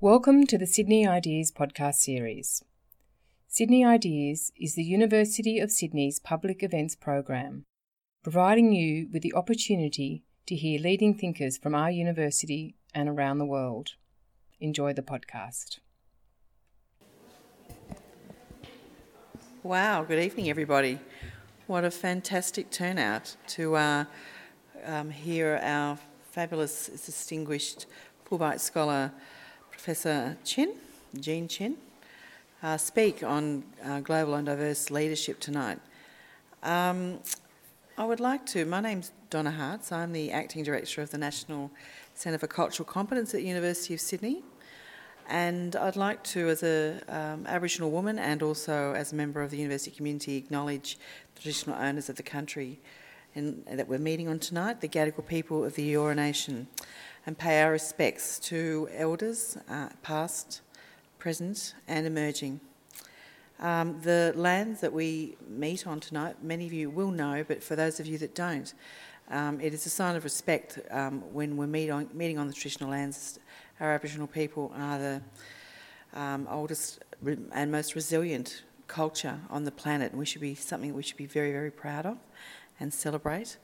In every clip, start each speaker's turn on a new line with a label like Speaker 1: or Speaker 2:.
Speaker 1: Welcome to the Sydney Ideas podcast series. Sydney Ideas is the University of Sydney's public events program, providing you with the opportunity to hear leading thinkers from our university and around the world. Enjoy the podcast.
Speaker 2: Wow, good evening, everybody. What a fantastic turnout to uh, um, hear our fabulous, distinguished Fulbright scholar, Professor Chin, Jean Chin, uh, speak on uh, global and diverse leadership tonight. Um, I would like to. My name's Donna Harts. I'm the acting director of the National Centre for Cultural Competence at the University of Sydney. And I'd like to, as an um, Aboriginal woman and also as a member of the university community, acknowledge the traditional owners of the country in, that we're meeting on tonight, the Gadigal people of the Eora Nation, and pay our respects to elders, uh, past, present, and emerging. Um, the lands that we meet on tonight, many of you will know, but for those of you that don't, um, it is a sign of respect um, when we're meet on, meeting on the traditional lands. Our Aboriginal people are the um, oldest and most resilient culture on the planet, and we should be something we should be very, very proud of and celebrate.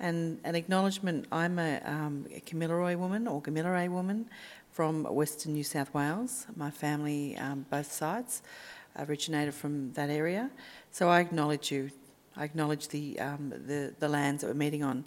Speaker 2: And an acknowledgement I'm a, um, a woman or Gamilaroi woman from Western New South Wales. My family, um, both sides, originated from that area. So I acknowledge you. I acknowledge the, um, the, the lands that we're meeting on.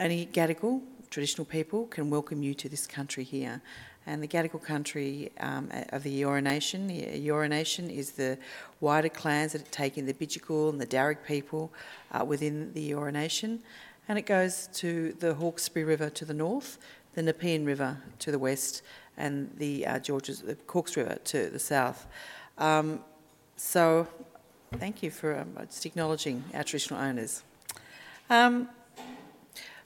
Speaker 2: Only Gadigal, traditional people, can welcome you to this country here and the Gadigal country um, of the Eora Nation. The Eora Nation is the wider clans that take in the Bidjigal and the Darug people uh, within the Eora Nation, and it goes to the Hawkesbury River to the north, the Nepean River to the west, and the uh, Georges, the Cooks River to the south. Um, so, thank you for um, just acknowledging our traditional owners. Um,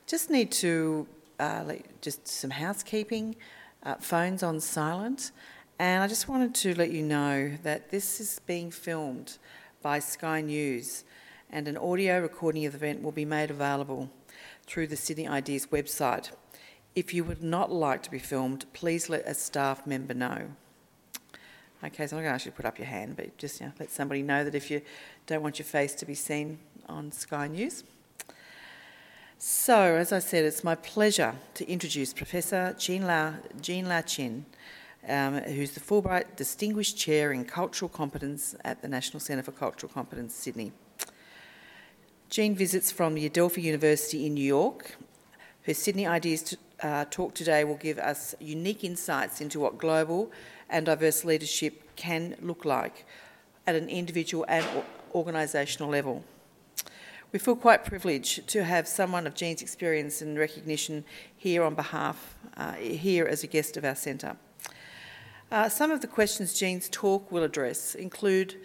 Speaker 2: just need to uh, just some housekeeping uh, phones on silent. And I just wanted to let you know that this is being filmed by Sky News, and an audio recording of the event will be made available through the Sydney Ideas website. If you would not like to be filmed, please let a staff member know. Okay, so I'm not going to ask you to put up your hand, but just you know, let somebody know that if you don't want your face to be seen on Sky News. So, as I said, it's my pleasure to introduce Professor Jean Lau, Jean Lau Chin, um, who's the Fulbright Distinguished Chair in Cultural Competence at the National Centre for Cultural Competence, Sydney. Jean visits from the Adelphi University in New York. Her Sydney Ideas uh, talk today will give us unique insights into what global and diverse leadership can look like at an individual and organisational level. We feel quite privileged to have someone of Jean's experience and recognition here on behalf, uh, here as a guest of our centre. Uh, some of the questions Jean's talk will address include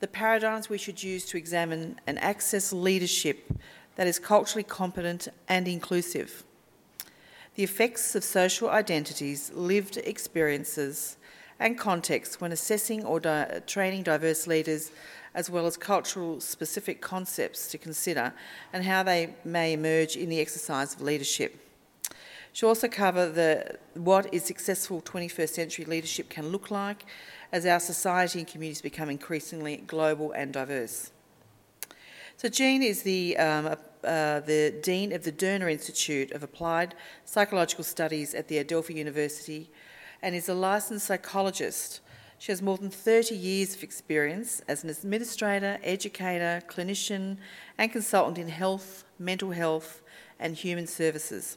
Speaker 2: the paradigms we should use to examine and access leadership that is culturally competent and inclusive, the effects of social identities, lived experiences, and contexts when assessing or di- training diverse leaders as well as cultural specific concepts to consider and how they may emerge in the exercise of leadership. She'll also cover the, what is successful 21st century leadership can look like as our society and communities become increasingly global and diverse. So, Jean is the, um, uh, the Dean of the Derner Institute of Applied Psychological Studies at the Adelphi University and is a licensed psychologist she has more than 30 years of experience as an administrator, educator, clinician, and consultant in health, mental health, and human services.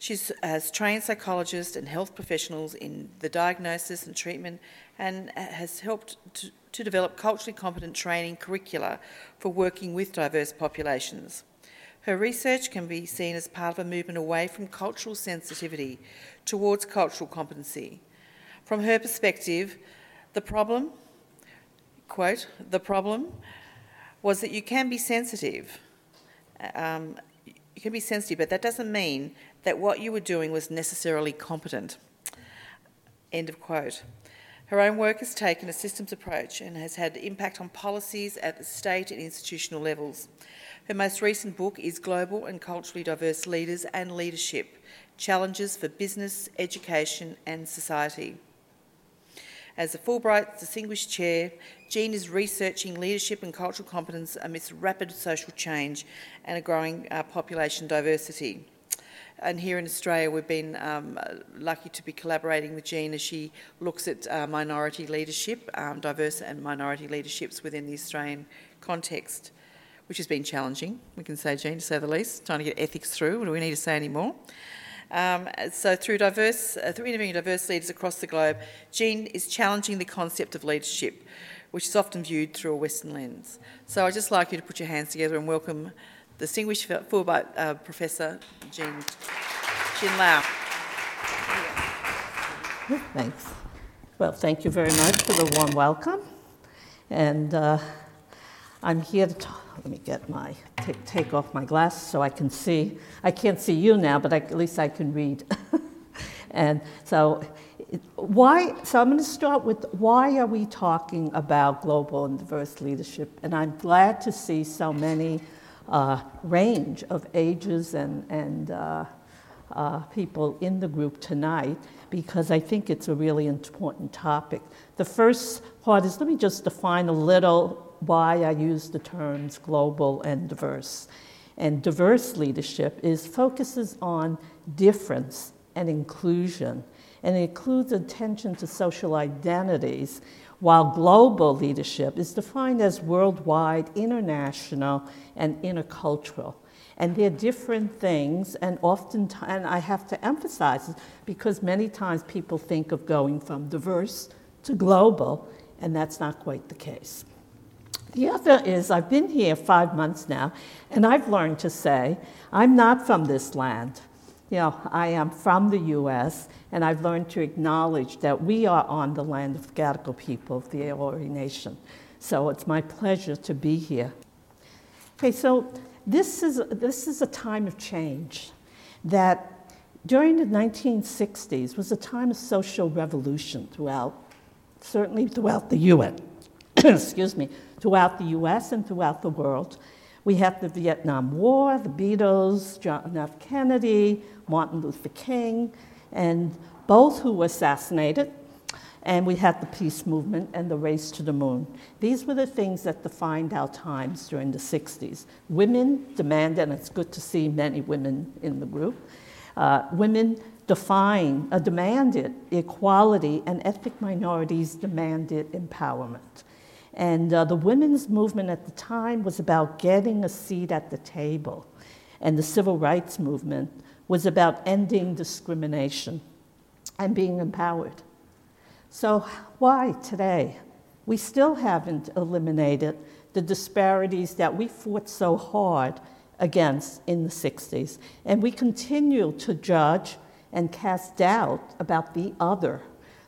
Speaker 2: She has trained psychologists and health professionals in the diagnosis and treatment and has helped to, to develop culturally competent training curricula for working with diverse populations. Her research can be seen as part of a movement away from cultural sensitivity towards cultural competency from her perspective, the problem, quote, the problem was that you can be sensitive. Um, you can be sensitive, but that doesn't mean that what you were doing was necessarily competent. End of quote. Her own work has taken a systems approach and has had impact on policies at the state and institutional levels. Her most recent book is Global and Culturally Diverse Leaders and Leadership Challenges for Business, Education and Society. As the Fulbright Distinguished Chair, Jean is researching leadership and cultural competence amidst rapid social change and a growing uh, population diversity. And here in Australia, we've been um, lucky to be collaborating with Jean as she looks at uh, minority leadership, um, diverse and minority leaderships within the Australian context, which has been challenging, we can say, Jean, to say the least, trying to get ethics through. Do we need to say any more? Um, so through diverse, uh, through interviewing diverse leaders across the globe, Jean is challenging the concept of leadership, which is often viewed through a Western lens. So I'd just like you to put your hands together and welcome the distinguished Fulbright uh, Professor Jean, Jean Lau.
Speaker 3: Thanks. Well, thank you very much for the warm welcome. And uh, I'm here to talk. Let me get my take, take off my glasses so I can see. I can't see you now, but I, at least I can read. and so, why? So I'm going to start with why are we talking about global and diverse leadership? And I'm glad to see so many uh, range of ages and and. Uh, uh, people in the group tonight because I think it's a really important topic. The first part is let me just define a little why I use the terms global and diverse. And diverse leadership is focuses on difference and inclusion, and includes attention to social identities, while global leadership is defined as worldwide, international, and intercultural. And they're different things, and often, and I have to emphasize because many times people think of going from diverse to global, and that's not quite the case. The other is I've been here five months now, and I've learned to say, I'm not from this land. You know, I am from the US, and I've learned to acknowledge that we are on the land of the Gadigal people of the Eora Nation. So it's my pleasure to be here. Okay, so this is, this is a time of change that during the 1960s was a time of social revolution throughout, certainly throughout the UN. excuse me, throughout the US and throughout the world. We had the Vietnam War, the Beatles, John F. Kennedy, Martin Luther King, and both who were assassinated. And we had the peace movement and the race to the moon. These were the things that defined our times during the 60s. Women demanded, and it's good to see many women in the group, uh, women defined, uh, demanded equality, and ethnic minorities demanded empowerment. And uh, the women's movement at the time was about getting a seat at the table. And the civil rights movement was about ending discrimination and being empowered. So, why today? We still haven't eliminated the disparities that we fought so hard against in the 60s. And we continue to judge and cast doubt about the other,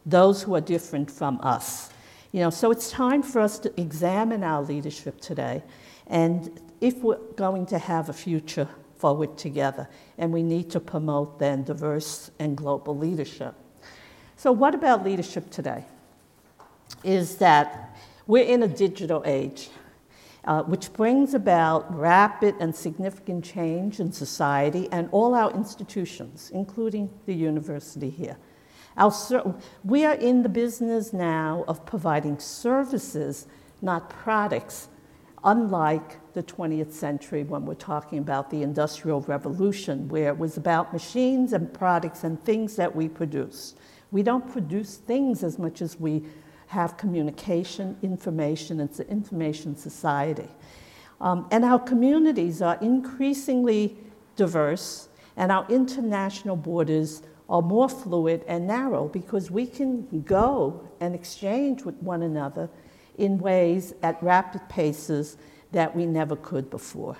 Speaker 3: those who are different from us. You know, so it's time for us to examine our leadership today and if we're going to have a future forward together, and we need to promote then diverse and global leadership. So, what about leadership today? Is that we're in a digital age, uh, which brings about rapid and significant change in society and all our institutions, including the university here. Our, we are in the business now of providing services, not products, unlike the 20th century when we're talking about the Industrial Revolution, where it was about machines and products and things that we produce. We don't produce things as much as we have communication, information, it's an information society. Um, and our communities are increasingly diverse, and our international borders are more fluid and narrow because we can go and exchange with one another in ways at rapid paces that we never could before.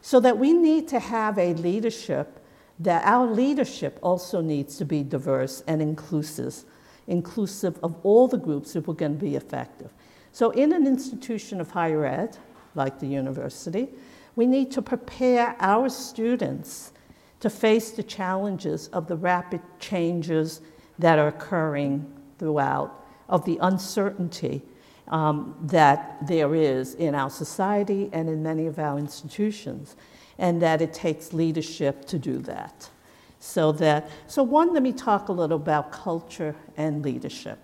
Speaker 3: So that we need to have a leadership that our leadership also needs to be diverse and inclusive, inclusive of all the groups if we're going to be effective. So in an institution of higher ed, like the university, we need to prepare our students to face the challenges of the rapid changes that are occurring throughout, of the uncertainty um, that there is in our society and in many of our institutions, and that it takes leadership to do that. So that so one, let me talk a little about culture and leadership.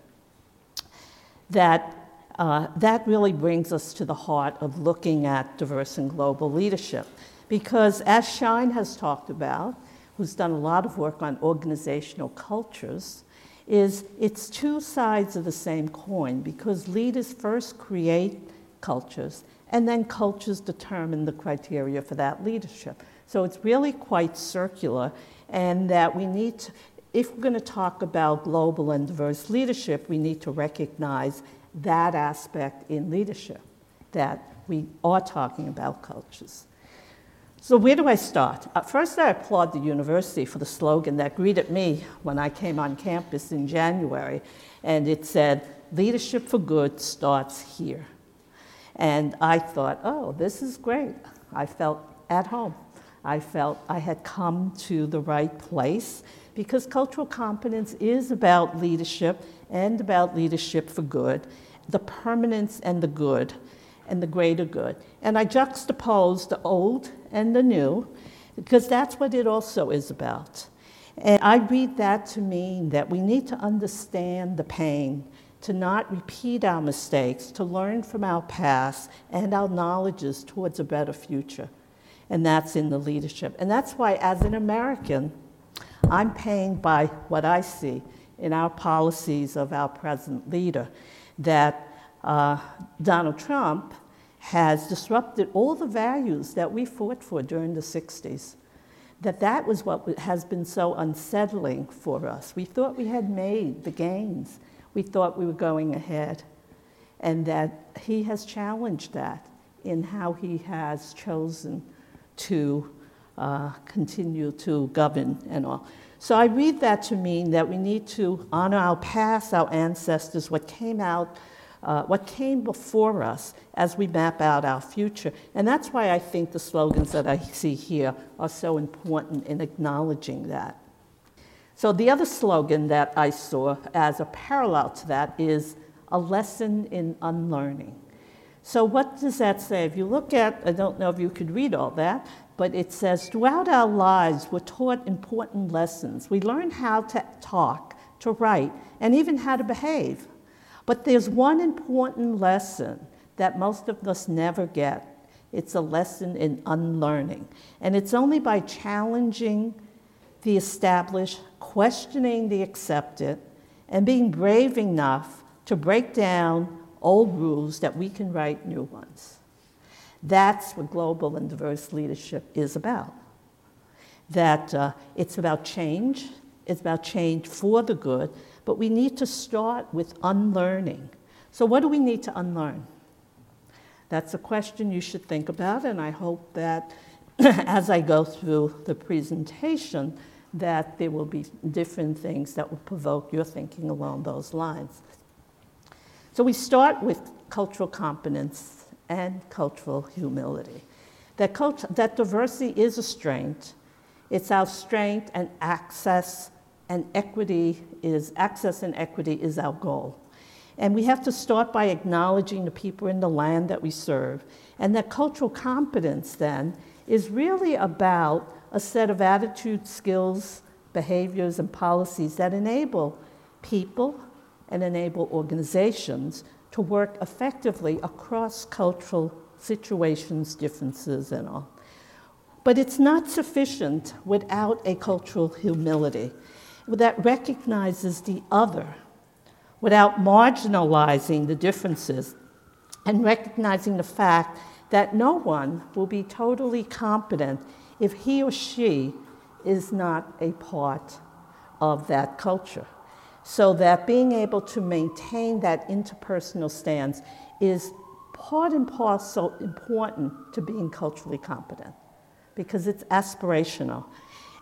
Speaker 3: That uh, that really brings us to the heart of looking at diverse and global leadership. Because as Schein has talked about, who's done a lot of work on organizational cultures, is it's two sides of the same coin because leaders first create cultures and then cultures determine the criteria for that leadership. So it's really quite circular, and that we need to, if we're going to talk about global and diverse leadership, we need to recognize that aspect in leadership, that we are talking about cultures. So, where do I start? Uh, first, I applaud the university for the slogan that greeted me when I came on campus in January, and it said, Leadership for Good starts here. And I thought, oh, this is great. I felt at home. I felt I had come to the right place because cultural competence is about leadership and about leadership for good, the permanence and the good, and the greater good. And I juxtapose the old and the new because that's what it also is about. And I read that to mean that we need to understand the pain, to not repeat our mistakes, to learn from our past and our knowledges towards a better future. And that's in the leadership. And that's why, as an American, I'm pained by what I see in our policies of our present leader that uh, Donald Trump has disrupted all the values that we fought for during the 60s. That that was what has been so unsettling for us. We thought we had made the gains. We thought we were going ahead. And that he has challenged that in how he has chosen to uh, continue to govern and all. So I read that to mean that we need to honor our past, our ancestors, what came out, uh, what came before us as we map out our future. And that's why I think the slogans that I see here are so important in acknowledging that. So the other slogan that I saw as a parallel to that is a lesson in unlearning. So what does that say? If you look at, I don't know if you could read all that, but it says throughout our lives, we're taught important lessons. We learn how to talk, to write, and even how to behave. But there's one important lesson that most of us never get. It's a lesson in unlearning. And it's only by challenging the established, questioning the accepted, and being brave enough to break down old rules that we can write new ones. That's what global and diverse leadership is about. That uh, it's about change, it's about change for the good, but we need to start with unlearning. So, what do we need to unlearn? That's a question you should think about, and I hope that as I go through the presentation, that there will be different things that will provoke your thinking along those lines. So we start with cultural competence and cultural humility. That, culture, that diversity is a strength. It's our strength and access and equity is access and equity is our goal. And we have to start by acknowledging the people in the land that we serve. And that cultural competence then is really about a set of attitudes, skills, behaviors, and policies that enable people and enable organizations to work effectively across cultural situations, differences, and all. But it's not sufficient without a cultural humility that recognizes the other, without marginalizing the differences, and recognizing the fact that no one will be totally competent if he or she is not a part of that culture so that being able to maintain that interpersonal stance is part and parcel important to being culturally competent because it's aspirational.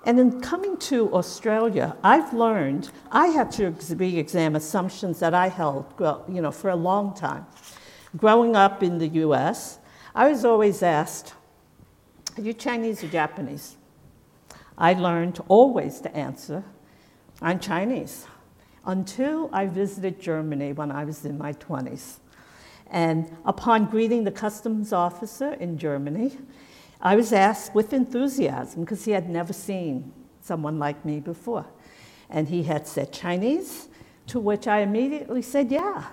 Speaker 3: And in coming to Australia, I've learned I had to re-examine assumptions that I held, you know, for a long time. Growing up in the U.S., I was always asked, "Are you Chinese or Japanese?" I learned always to answer, "I'm Chinese." until I visited Germany when I was in my 20s. And upon greeting the customs officer in Germany, I was asked with enthusiasm, because he had never seen someone like me before. And he had said Chinese, to which I immediately said, yeah.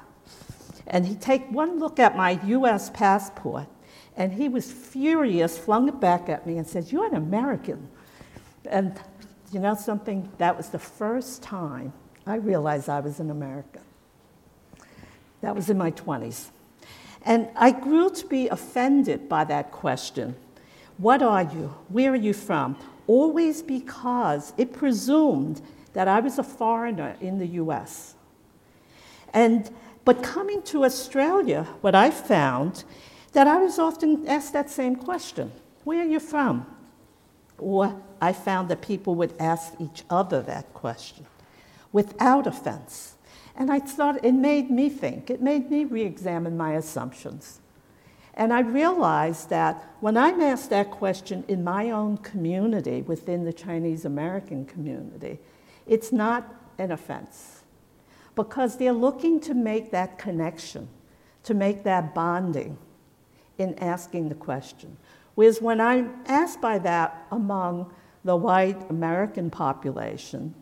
Speaker 3: And he'd take one look at my US passport, and he was furious, flung it back at me, and said, You're an American. And you know something? That was the first time I realized I was an American. That was in my 20s. And I grew to be offended by that question What are you? Where are you from? Always because it presumed that I was a foreigner in the US. And, but coming to Australia, what I found that I was often asked that same question Where are you from? Or I found that people would ask each other that question without offense. And I thought it made me think, it made me re examine my assumptions. And I realized that when I'm asked that question in my own community, within the Chinese American community, it's not an offense because they're looking to make that connection, to make that bonding in asking the question. Whereas when I'm asked by that among the white American population,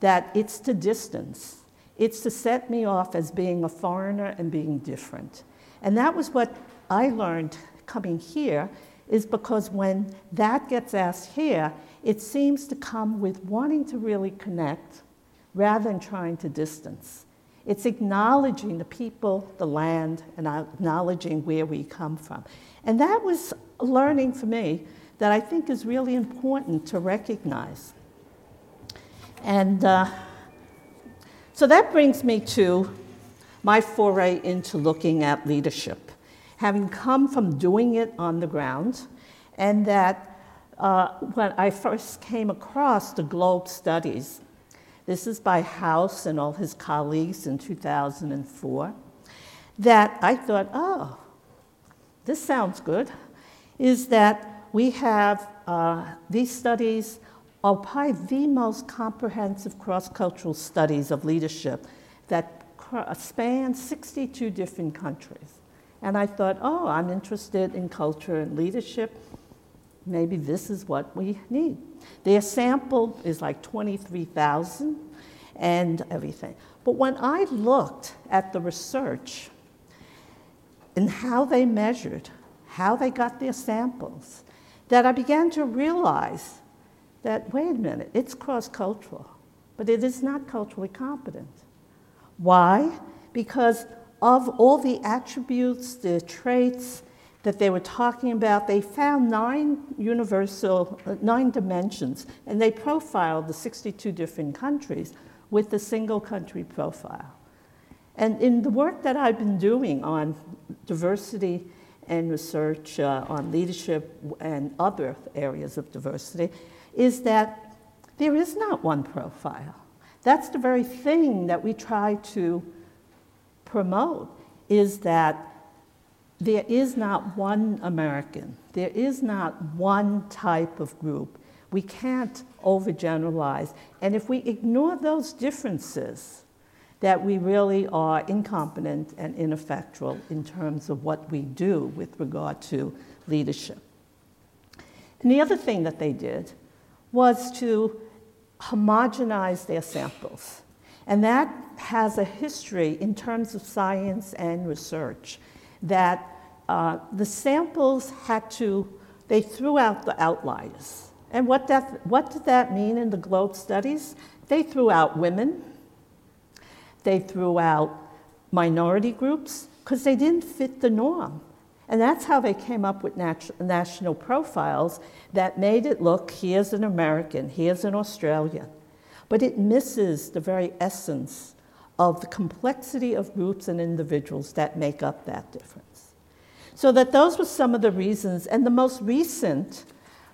Speaker 3: that it's to distance, it's to set me off as being a foreigner and being different. And that was what I learned coming here, is because when that gets asked here, it seems to come with wanting to really connect rather than trying to distance. It's acknowledging the people, the land, and acknowledging where we come from. And that was learning for me that I think is really important to recognize. And uh, so that brings me to my foray into looking at leadership, having come from doing it on the ground, and that uh, when I first came across the Globe Studies, this is by House and all his colleagues in 2004, that I thought, oh, this sounds good, is that we have uh, these studies are probably the most comprehensive cross-cultural studies of leadership that span 62 different countries. And I thought, oh, I'm interested in culture and leadership maybe this is what we need. Their sample is like 23,000 and everything. But when I looked at the research and how they measured, how they got their samples, that I began to realize that, wait a minute, it's cross cultural, but it is not culturally competent. Why? Because of all the attributes, the traits, that they were talking about, they found nine universal, uh, nine dimensions, and they profiled the 62 different countries with the single country profile. And in the work that I've been doing on diversity and research uh, on leadership and other areas of diversity, is that there is not one profile. That's the very thing that we try to promote, is that there is not one American, there is not one type of group. We can't overgeneralize. And if we ignore those differences, that we really are incompetent and ineffectual in terms of what we do with regard to leadership. And the other thing that they did was to homogenize their samples. And that has a history in terms of science and research that uh, the samples had to, they threw out the outliers. And what, that, what did that mean in the Globe studies? They threw out women, they threw out minority groups, because they didn't fit the norm. And that's how they came up with nat- national profiles that made it look here's an American, here's an Australian. But it misses the very essence of the complexity of groups and individuals that make up that difference. So that those were some of the reasons, and the most recent,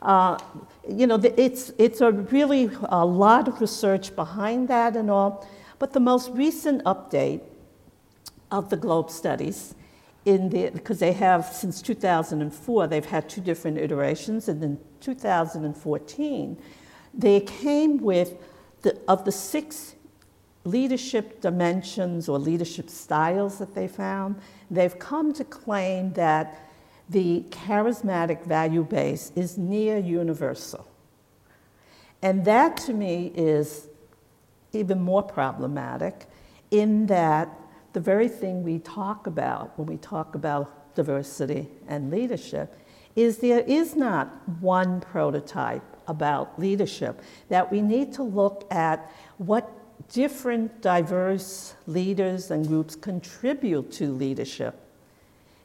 Speaker 3: uh, you know, it's, it's a really a lot of research behind that and all, but the most recent update of the Globe studies in the, because they have since 2004, they've had two different iterations, and in 2014, they came with the, of the six leadership dimensions or leadership styles that they found, they've come to claim that the charismatic value base is near universal. And that to me is even more problematic in that the very thing we talk about when we talk about diversity and leadership is there is not one prototype about leadership, that we need to look at what different diverse leaders and groups contribute to leadership.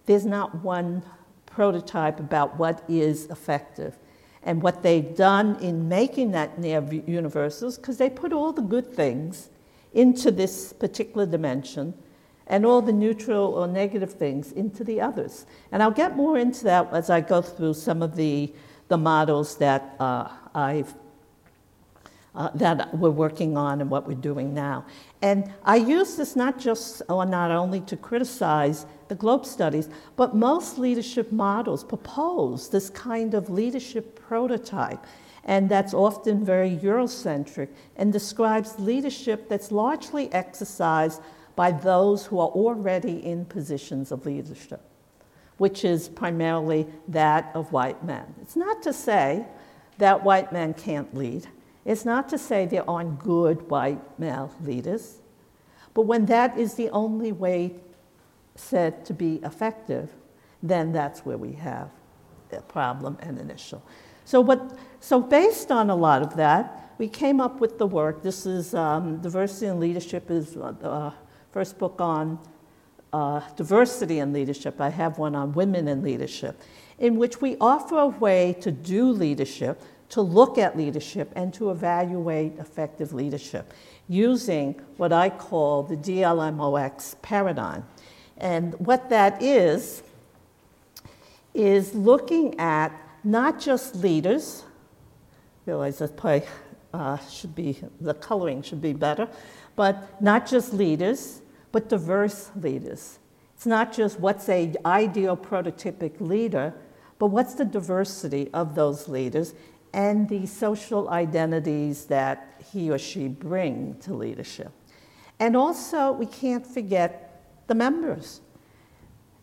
Speaker 3: There's not one prototype about what is effective and what they've done in making that near universals, because they put all the good things into this particular dimension and all the neutral or negative things into the others. And I'll get more into that as I go through some of the, the models that uh, I've uh, that we're working on and what we're doing now. And I use this not just or not only to criticize the GLOBE studies, but most leadership models propose this kind of leadership prototype. And that's often very Eurocentric and describes leadership that's largely exercised by those who are already in positions of leadership, which is primarily that of white men. It's not to say that white men can't lead. It's not to say there aren't good white male leaders, but when that is the only way said to be effective, then that's where we have a problem and an issue. So, what, so based on a lot of that, we came up with the work. This is um, Diversity and Leadership is the uh, first book on uh, diversity and leadership. I have one on women in leadership, in which we offer a way to do leadership to look at leadership and to evaluate effective leadership using what I call the DLMOX paradigm. And what that is, is looking at not just leaders, realize that probably uh, should be, the coloring should be better, but not just leaders, but diverse leaders. It's not just what's a ideal prototypic leader, but what's the diversity of those leaders and the social identities that he or she bring to leadership. And also, we can't forget the members,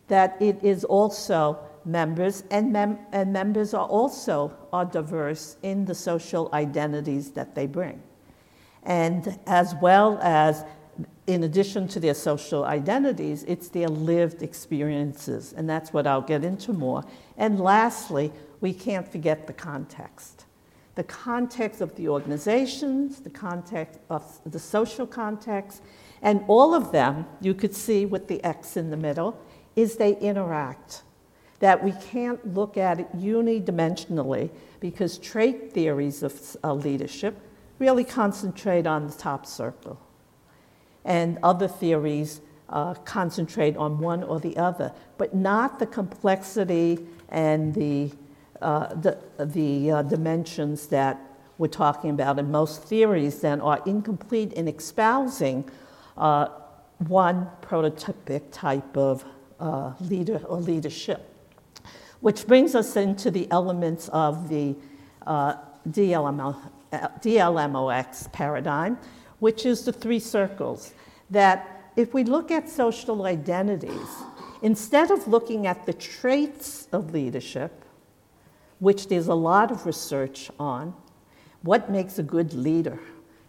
Speaker 3: that it is also members, and, mem- and members are also are diverse in the social identities that they bring. And as well as, in addition to their social identities, it's their lived experiences, and that's what I'll get into more. And lastly, we can't forget the context. The context of the organizations, the context of the social context, and all of them, you could see with the X in the middle, is they interact. That we can't look at it unidimensionally because trait theories of uh, leadership really concentrate on the top circle. And other theories uh, concentrate on one or the other, but not the complexity and the uh, the, the uh, dimensions that we're talking about, and most theories then are incomplete in espousing uh, one prototypic type of uh, leader or leadership. Which brings us into the elements of the uh, DLMO, DLMOX paradigm, which is the three circles. That if we look at social identities, instead of looking at the traits of leadership, which there's a lot of research on. What makes a good leader?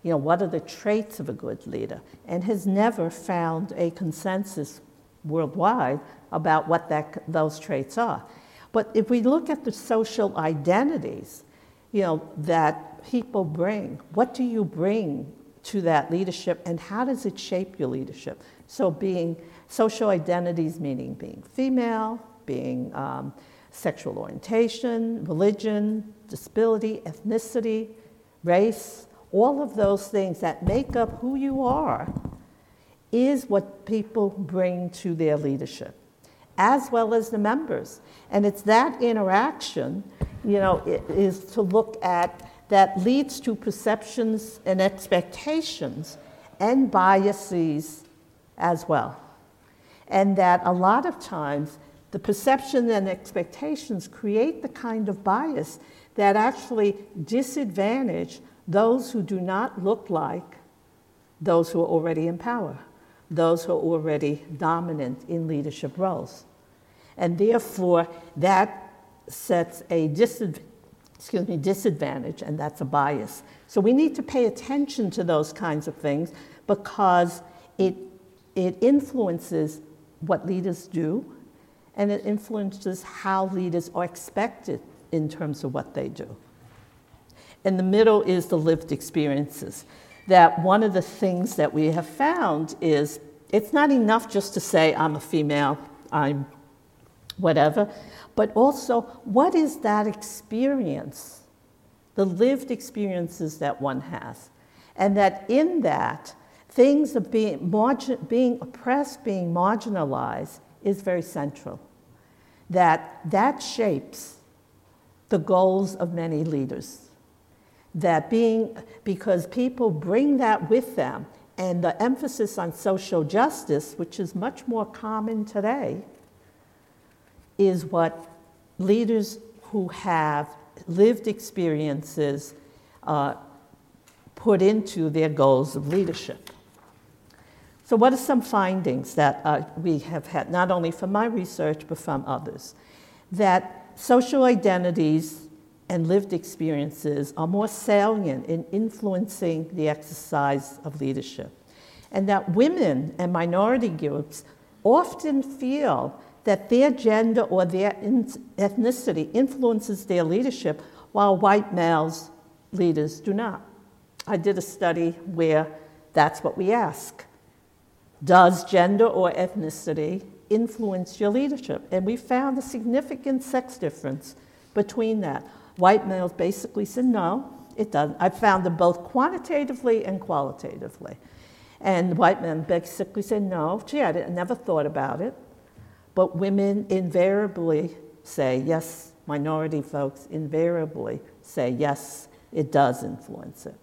Speaker 3: You know, what are the traits of a good leader? And has never found a consensus worldwide about what that, those traits are. But if we look at the social identities, you know, that people bring, what do you bring to that leadership and how does it shape your leadership? So being social identities meaning being female, being um, sexual orientation, religion, disability, ethnicity, race, all of those things that make up who you are is what people bring to their leadership, as well as the members. And it's that interaction, you know, is to look at that leads to perceptions and expectations and biases as well. And that a lot of times the perception and expectations create the kind of bias that actually disadvantage those who do not look like those who are already in power, those who are already dominant in leadership roles. And therefore, that sets a disadvantage, excuse me, disadvantage, and that's a bias So we need to pay attention to those kinds of things because it, it influences what leaders do and it influences how leaders are expected in terms of what they do. In the middle is the lived experiences. That one of the things that we have found is it's not enough just to say, I'm a female, I'm whatever, but also what is that experience, the lived experiences that one has. And that in that, things of being, margin, being oppressed, being marginalized is very central. That that shapes the goals of many leaders. That being, because people bring that with them, and the emphasis on social justice, which is much more common today, is what leaders who have lived experiences uh, put into their goals of leadership. So, what are some findings that uh, we have had, not only from my research, but from others? That social identities and lived experiences are more salient in influencing the exercise of leadership. And that women and minority groups often feel that their gender or their ethnicity influences their leadership, while white males leaders do not. I did a study where that's what we ask. Does gender or ethnicity influence your leadership? And we found a significant sex difference between that. White males basically said no, it doesn't. I found them both quantitatively and qualitatively. And white men basically said no, gee, I never thought about it. But women invariably say yes, minority folks invariably say yes, it does influence it.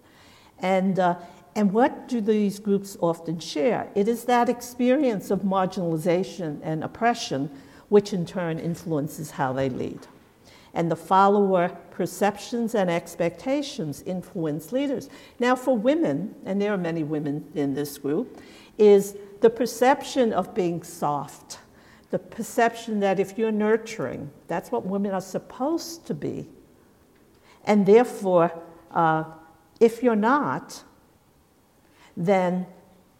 Speaker 3: And, uh, and what do these groups often share? It is that experience of marginalization and oppression, which in turn influences how they lead. And the follower perceptions and expectations influence leaders. Now, for women, and there are many women in this group, is the perception of being soft, the perception that if you're nurturing, that's what women are supposed to be. And therefore, uh, if you're not, then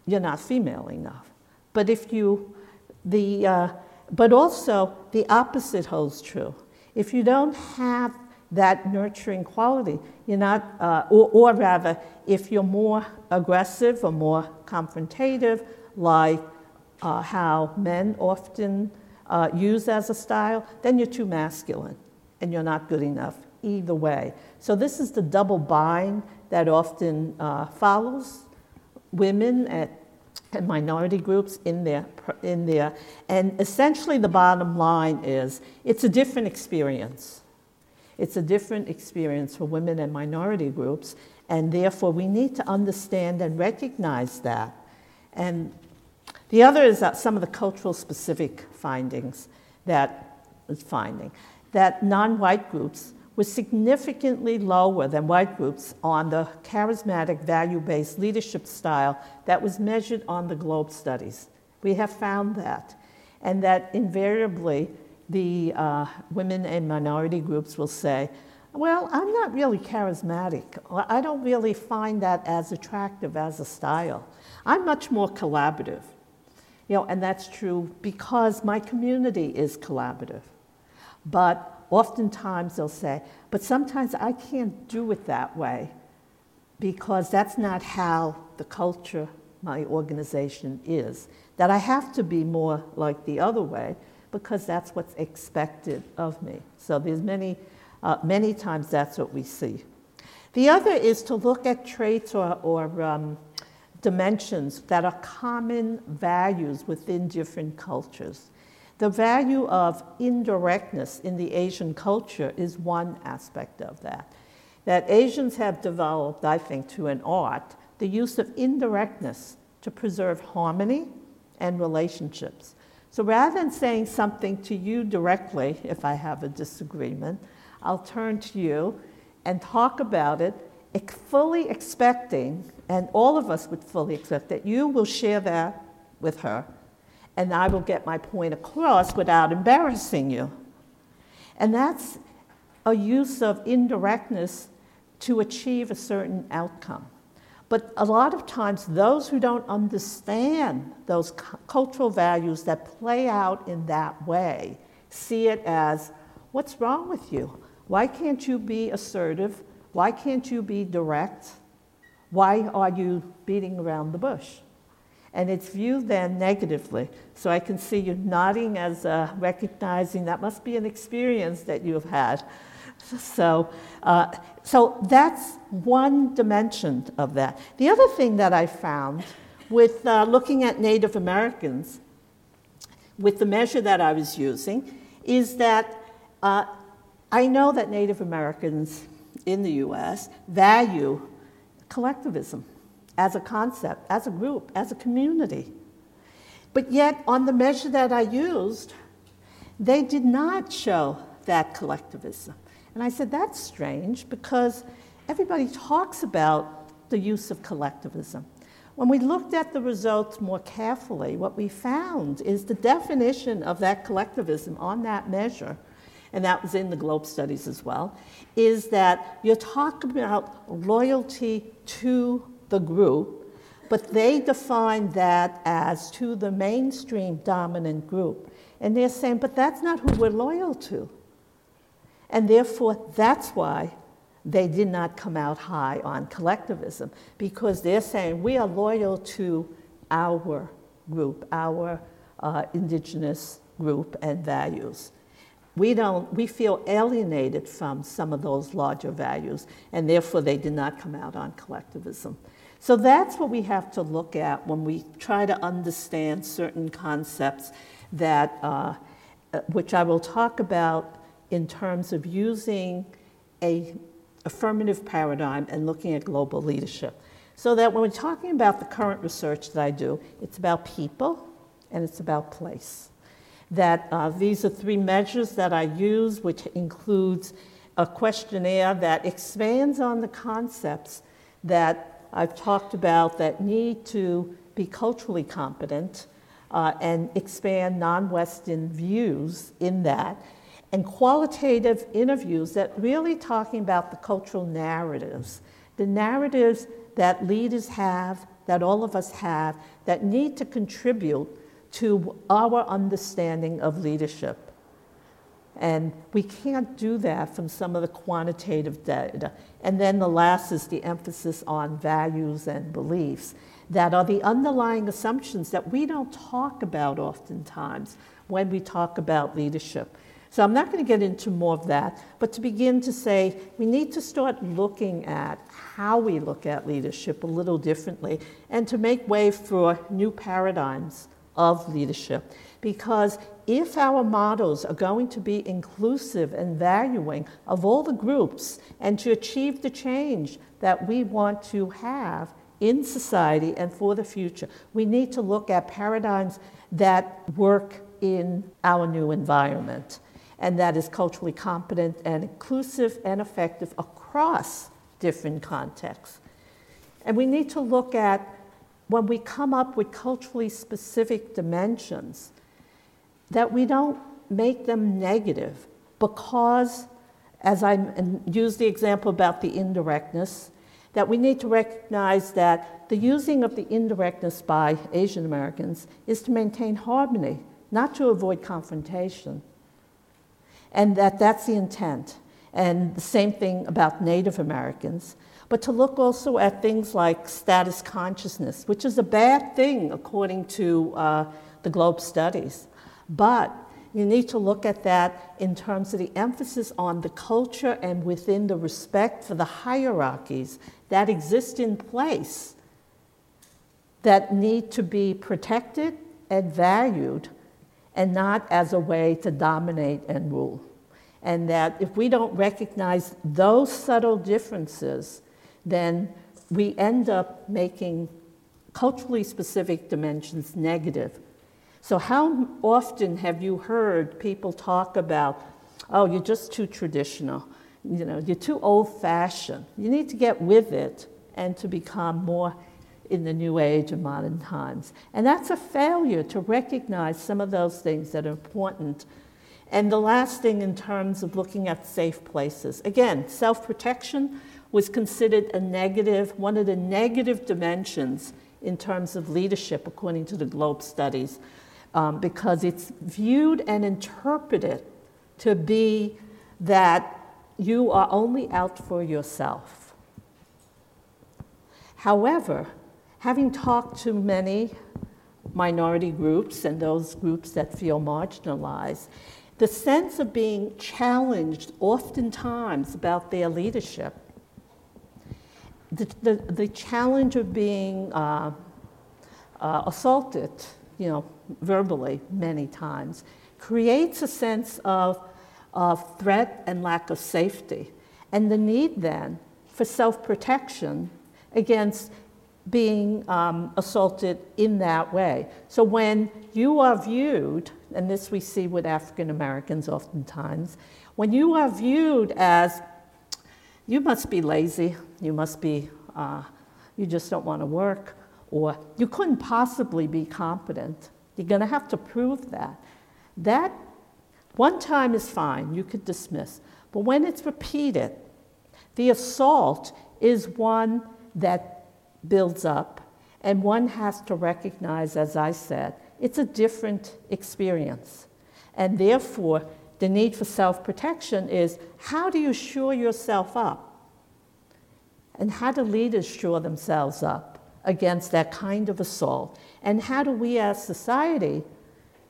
Speaker 3: you're not female enough. But if you, the, uh, but also the opposite holds true. If you don't have that nurturing quality, you're not, uh, or, or rather, if you're more aggressive or more confrontative, like uh, how men often uh, use as a style, then you're too masculine and you're not good enough either way. So, this is the double bind that often uh, follows women at, and minority groups in there, in there. And essentially, the bottom line is it's a different experience. It's a different experience for women and minority groups, and therefore we need to understand and recognize that. And the other is that some of the cultural specific findings that is finding that non-white groups were significantly lower than white groups on the charismatic value-based leadership style that was measured on the Globe studies. We have found that, and that invariably the uh, women and minority groups will say, well, I'm not really charismatic. I don't really find that as attractive as a style. I'm much more collaborative. You know, and that's true because my community is collaborative. But oftentimes they'll say, but sometimes I can't do it that way because that's not how the culture my organization is. That I have to be more like the other way because that's what's expected of me. So there's many, uh, many times that's what we see. The other is to look at traits or, or um, dimensions that are common values within different cultures. The value of indirectness in the Asian culture is one aspect of that. That Asians have developed, I think, to an art, the use of indirectness to preserve harmony and relationships. So rather than saying something to you directly, if I have a disagreement, I'll turn to you and talk about it, fully expecting, and all of us would fully expect that you will share that with her, and I will get my point across without embarrassing you. And that's a use of indirectness to achieve a certain outcome. But a lot of times, those who don't understand those cu- cultural values that play out in that way see it as what's wrong with you? Why can't you be assertive? Why can't you be direct? Why are you beating around the bush? And it's viewed then negatively. So I can see you nodding as uh, recognizing that must be an experience that you've had. So, uh, so that's one dimension of that. The other thing that I found with uh, looking at Native Americans, with the measure that I was using, is that uh, I know that Native Americans in the US value collectivism as a concept, as a group, as a community. But yet, on the measure that I used, they did not show that collectivism. And I said, that's strange because everybody talks about the use of collectivism. When we looked at the results more carefully, what we found is the definition of that collectivism on that measure, and that was in the GLOBE studies as well, is that you're talking about loyalty to the group, but they define that as to the mainstream dominant group. And they're saying, but that's not who we're loyal to. And therefore, that's why they did not come out high on collectivism, because they're saying we are loyal to our group, our uh, indigenous group and values. We, don't, we feel alienated from some of those larger values, and therefore they did not come out on collectivism. So that's what we have to look at when we try to understand certain concepts that, uh, uh which I will talk about in terms of using a affirmative paradigm and looking at global leadership. So that when we're talking about the current research that I do, it's about people and it's about place. That uh, these are three measures that I use, which includes a questionnaire that expands on the concepts that I've talked about that need to be culturally competent uh, and expand non Western views in that and qualitative interviews that really talking about the cultural narratives, the narratives that leaders have, that all of us have, that need to contribute to our understanding of leadership. And we can't do that from some of the quantitative data. And then the last is the emphasis on values and beliefs that are the underlying assumptions that we don't talk about oftentimes when we talk about leadership. So I'm not going to get into more of that, but to begin to say we need to start looking at how we look at leadership a little differently and to make way for new paradigms of leadership. Because if our models are going to be inclusive and valuing of all the groups and to achieve the change that we want to have in society and for the future, we need to look at paradigms that work in our new environment and that is culturally competent and inclusive and effective across different contexts. And we need to look at when we come up with culturally specific dimensions, that we don't make them negative because, as I use the example about the indirectness, that we need to recognize that the using of the indirectness by Asian Americans is to maintain harmony, not to avoid confrontation and that that's the intent. And the same thing about Native Americans. But to look also at things like status consciousness, which is a bad thing according to uh, the Globe studies. But you need to look at that in terms of the emphasis on the culture and within the respect for the hierarchies that exist in place that need to be protected and valued and not as a way to dominate and rule. And that if we don't recognize those subtle differences, then we end up making culturally specific dimensions negative. So, how often have you heard people talk about, oh, you're just too traditional? You know, you're too old fashioned. You need to get with it and to become more in the new age of modern times. And that's a failure to recognize some of those things that are important. And the last thing in terms of looking at safe places again, self protection. Was considered a negative, one of the negative dimensions in terms of leadership, according to the Globe studies, um, because it's viewed and interpreted to be that you are only out for yourself. However, having talked to many minority groups and those groups that feel marginalized, the sense of being challenged oftentimes about their leadership, the, the, the challenge of being uh, uh, assaulted, you know, verbally many times, creates a sense of, of threat and lack of safety, and the need then for self protection against being um, assaulted in that way. So when you are viewed, and this we see with African Americans oftentimes, when you are viewed as you must be lazy, you must be, uh, you just don't want to work, or you couldn't possibly be competent, you're going to have to prove that. That one time is fine, you could dismiss. But when it's repeated, the assault is one that builds up, and one has to recognize, as I said, it's a different experience. And therefore, the need for self protection is how do you shore yourself up? And how do leaders shore themselves up against that kind of assault? And how do we as society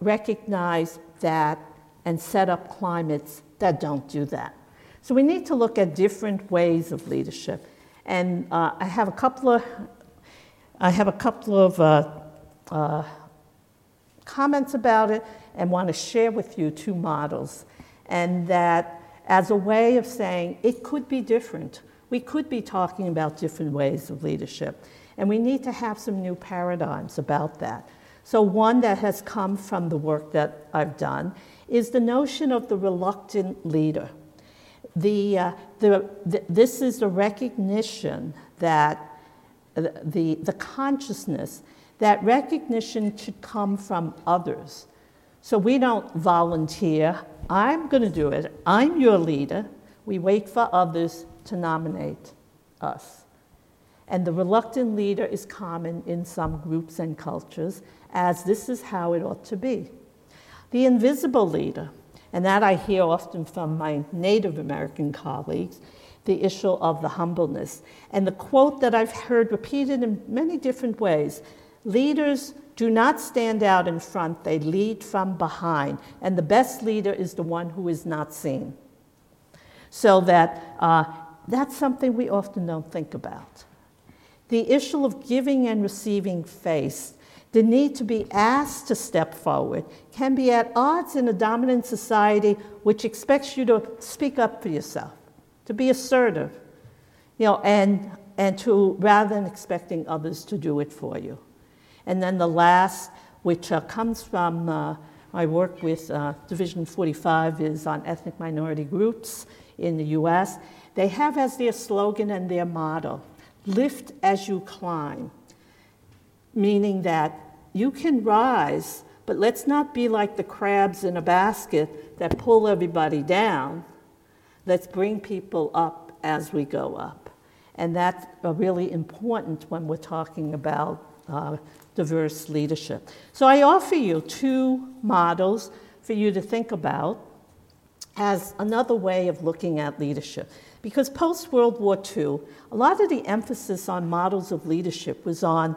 Speaker 3: recognize that and set up climates that don't do that? So we need to look at different ways of leadership. And uh, I have a couple of, I have a couple of uh, uh, comments about it and want to share with you two models. And that as a way of saying it could be different. We could be talking about different ways of leadership. And we need to have some new paradigms about that. So, one that has come from the work that I've done is the notion of the reluctant leader the, uh, the, the, this is the recognition that the, the consciousness that recognition should come from others. So we don't volunteer, I'm going to do it, I'm your leader. We wait for others to nominate us. And the reluctant leader is common in some groups and cultures, as this is how it ought to be. The invisible leader and that I hear often from my Native American colleagues, the issue of the humbleness. And the quote that I've heard repeated in many different ways leaders do not stand out in front, they lead from behind. And the best leader is the one who is not seen. So that uh, that's something we often don't think about. The issue of giving and receiving face the need to be asked to step forward can be at odds in a dominant society which expects you to speak up for yourself, to be assertive, you know, and, and to rather than expecting others to do it for you. And then the last, which uh, comes from uh, my work with uh, Division 45, is on ethnic minority groups in the US. They have as their slogan and their motto lift as you climb, meaning that you can rise, but let's not be like the crabs in a basket that pull everybody down. Let's bring people up as we go up. And that's really important when we're talking about uh, diverse leadership. So I offer you two models for you to think about as another way of looking at leadership. Because post World War II, a lot of the emphasis on models of leadership was on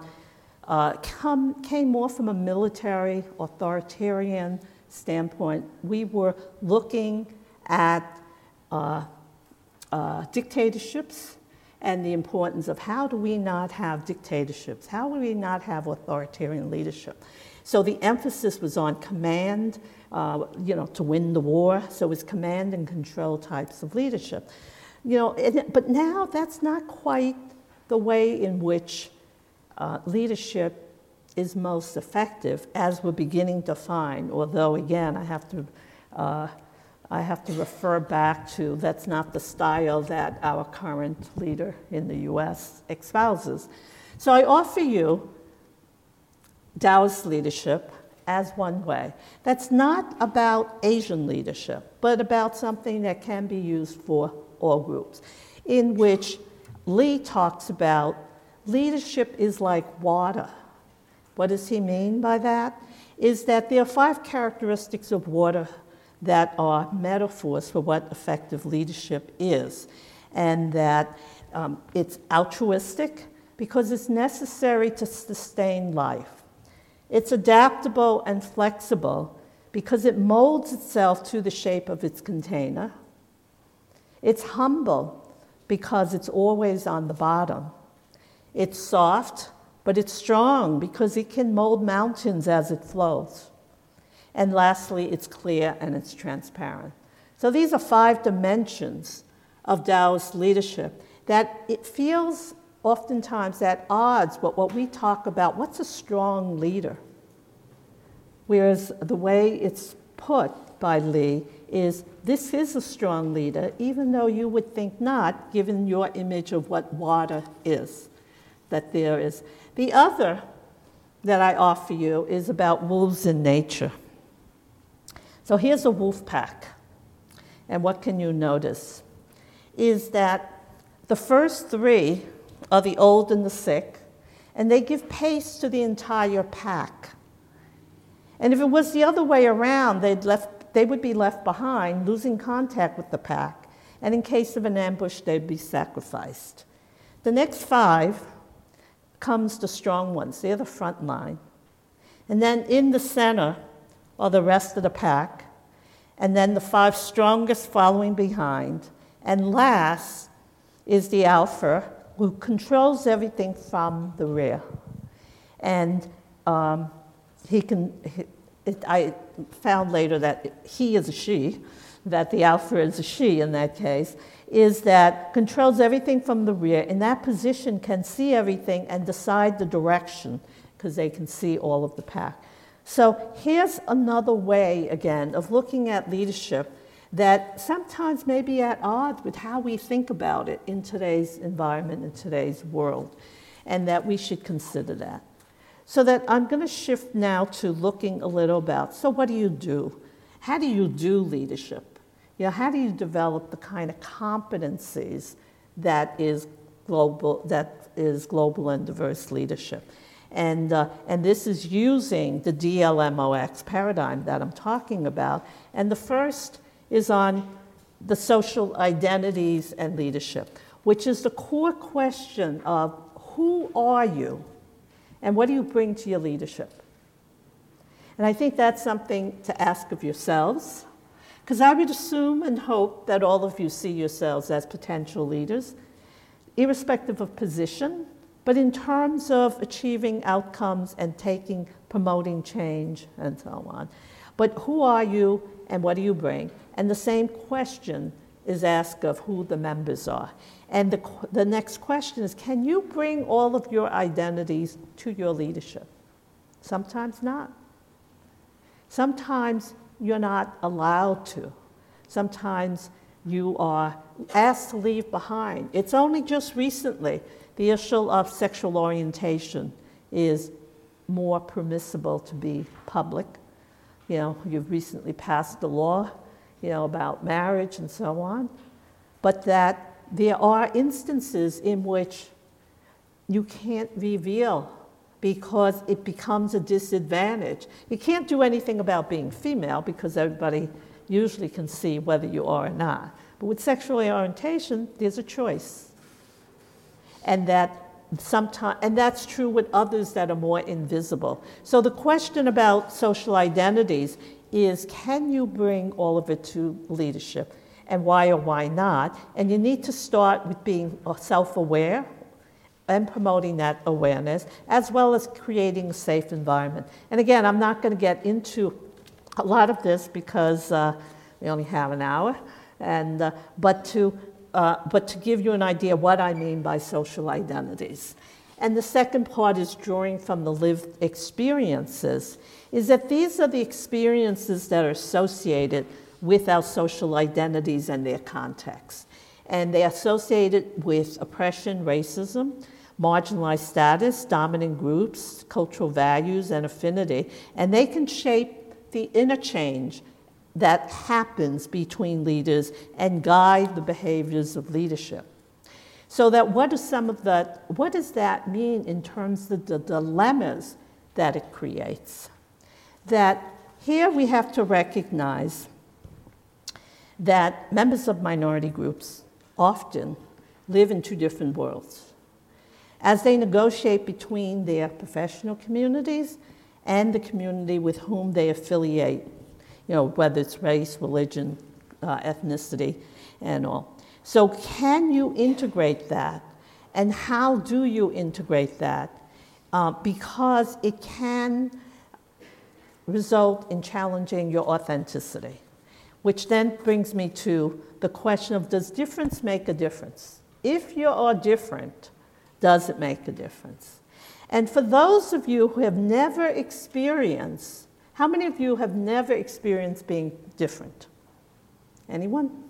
Speaker 3: uh, come, came more from a military, authoritarian standpoint. We were looking at uh, uh, dictatorships and the importance of how do we not have dictatorships? How do we not have authoritarian leadership? So the emphasis was on command, uh, you know, to win the war. So it was command and control types of leadership. You know, but now that's not quite the way in which uh, leadership is most effective, as we're beginning to find, although again, I have to, uh, I have to refer back to that's not the style that our current leader in the US espouses. So I offer you Taoist leadership as one way. That's not about Asian leadership, but about something that can be used for all groups, in which Lee talks about leadership is like water. What does he mean by that? Is that there are five characteristics of water that are metaphors for what effective leadership is, and that um, it's altruistic because it's necessary to sustain life. It's adaptable and flexible because it molds itself to the shape of its container. It's humble because it's always on the bottom. It's soft, but it's strong because it can mold mountains as it flows. And lastly, it's clear and it's transparent. So these are five dimensions of Taoist leadership that it feels oftentimes at odds with what we talk about what's a strong leader? Whereas the way it's put by Lee is this is a strong leader, even though you would think not, given your image of what water is, that there is. The other that I offer you is about wolves in nature. So here's a wolf pack. And what can you notice? Is that the first three are the old and the sick, and they give pace to the entire pack. And if it was the other way around, they'd left, they would be left behind, losing contact with the pack, and in case of an ambush, they'd be sacrificed. The next five comes the strong ones, they're the front line. And then in the center are the rest of the pack, and then the five strongest following behind. And last is the alpha who controls everything from the rear. And um, he can, it, I found later that he is a she, that the alpha is a she in that case, is that controls everything from the rear. In that position, can see everything and decide the direction because they can see all of the pack. So here's another way, again, of looking at leadership that sometimes may be at odds with how we think about it in today's environment, in today's world, and that we should consider that. So that I'm going to shift now to looking a little about so what do you do? How do you do leadership? You know, how do you develop the kind of competencies that is global that is global and diverse leadership? And, uh, and this is using the DLMOX paradigm that I'm talking about. And the first is on the social identities and leadership, which is the core question of who are you and what do you bring to your leadership? And I think that's something to ask of yourselves, because I would assume and hope that all of you see yourselves as potential leaders, irrespective of position, but in terms of achieving outcomes and taking, promoting change, and so on. But who are you and what do you bring? And the same question is asked of who the members are. And the, the next question is can you bring all of your identities to your leadership? Sometimes not. Sometimes you're not allowed to. Sometimes you are asked to leave behind. It's only just recently the issue of sexual orientation is more permissible to be public. You know, you've recently passed a law, you know, about marriage and so on, but that there are instances in which you can't reveal because it becomes a disadvantage. You can't do anything about being female because everybody usually can see whether you are or not. But with sexual orientation, there's a choice and that sometimes and that's true with others that are more invisible so the question about social identities is can you bring all of it to leadership and why or why not. And you need to start with being self-aware and promoting that awareness as well as creating a safe environment. And again i'm not going to get into a lot of this because uh, we only have an hour. And uh, but to uh, but to give you an idea what I mean by social identities. And the second part is drawing from the lived experiences, is that these are the experiences that are associated with our social identities and their context. And they are associated with oppression, racism, marginalized status, dominant groups, cultural values, and affinity. And they can shape the interchange that happens between leaders and guide the behaviors of leadership. So that what is some of the what does that mean in terms of the dilemmas that it creates? That here we have to recognize that members of minority groups often live in two different worlds. As they negotiate between their professional communities and the community with whom they affiliate, you know, whether it's race, religion, uh, ethnicity, and all. So, can you integrate that? And how do you integrate that? Uh, because it can result in challenging your authenticity, which then brings me to the question of does difference make a difference? If you are different, does it make a difference? And for those of you who have never experienced, how many of you have never experienced being different? Anyone?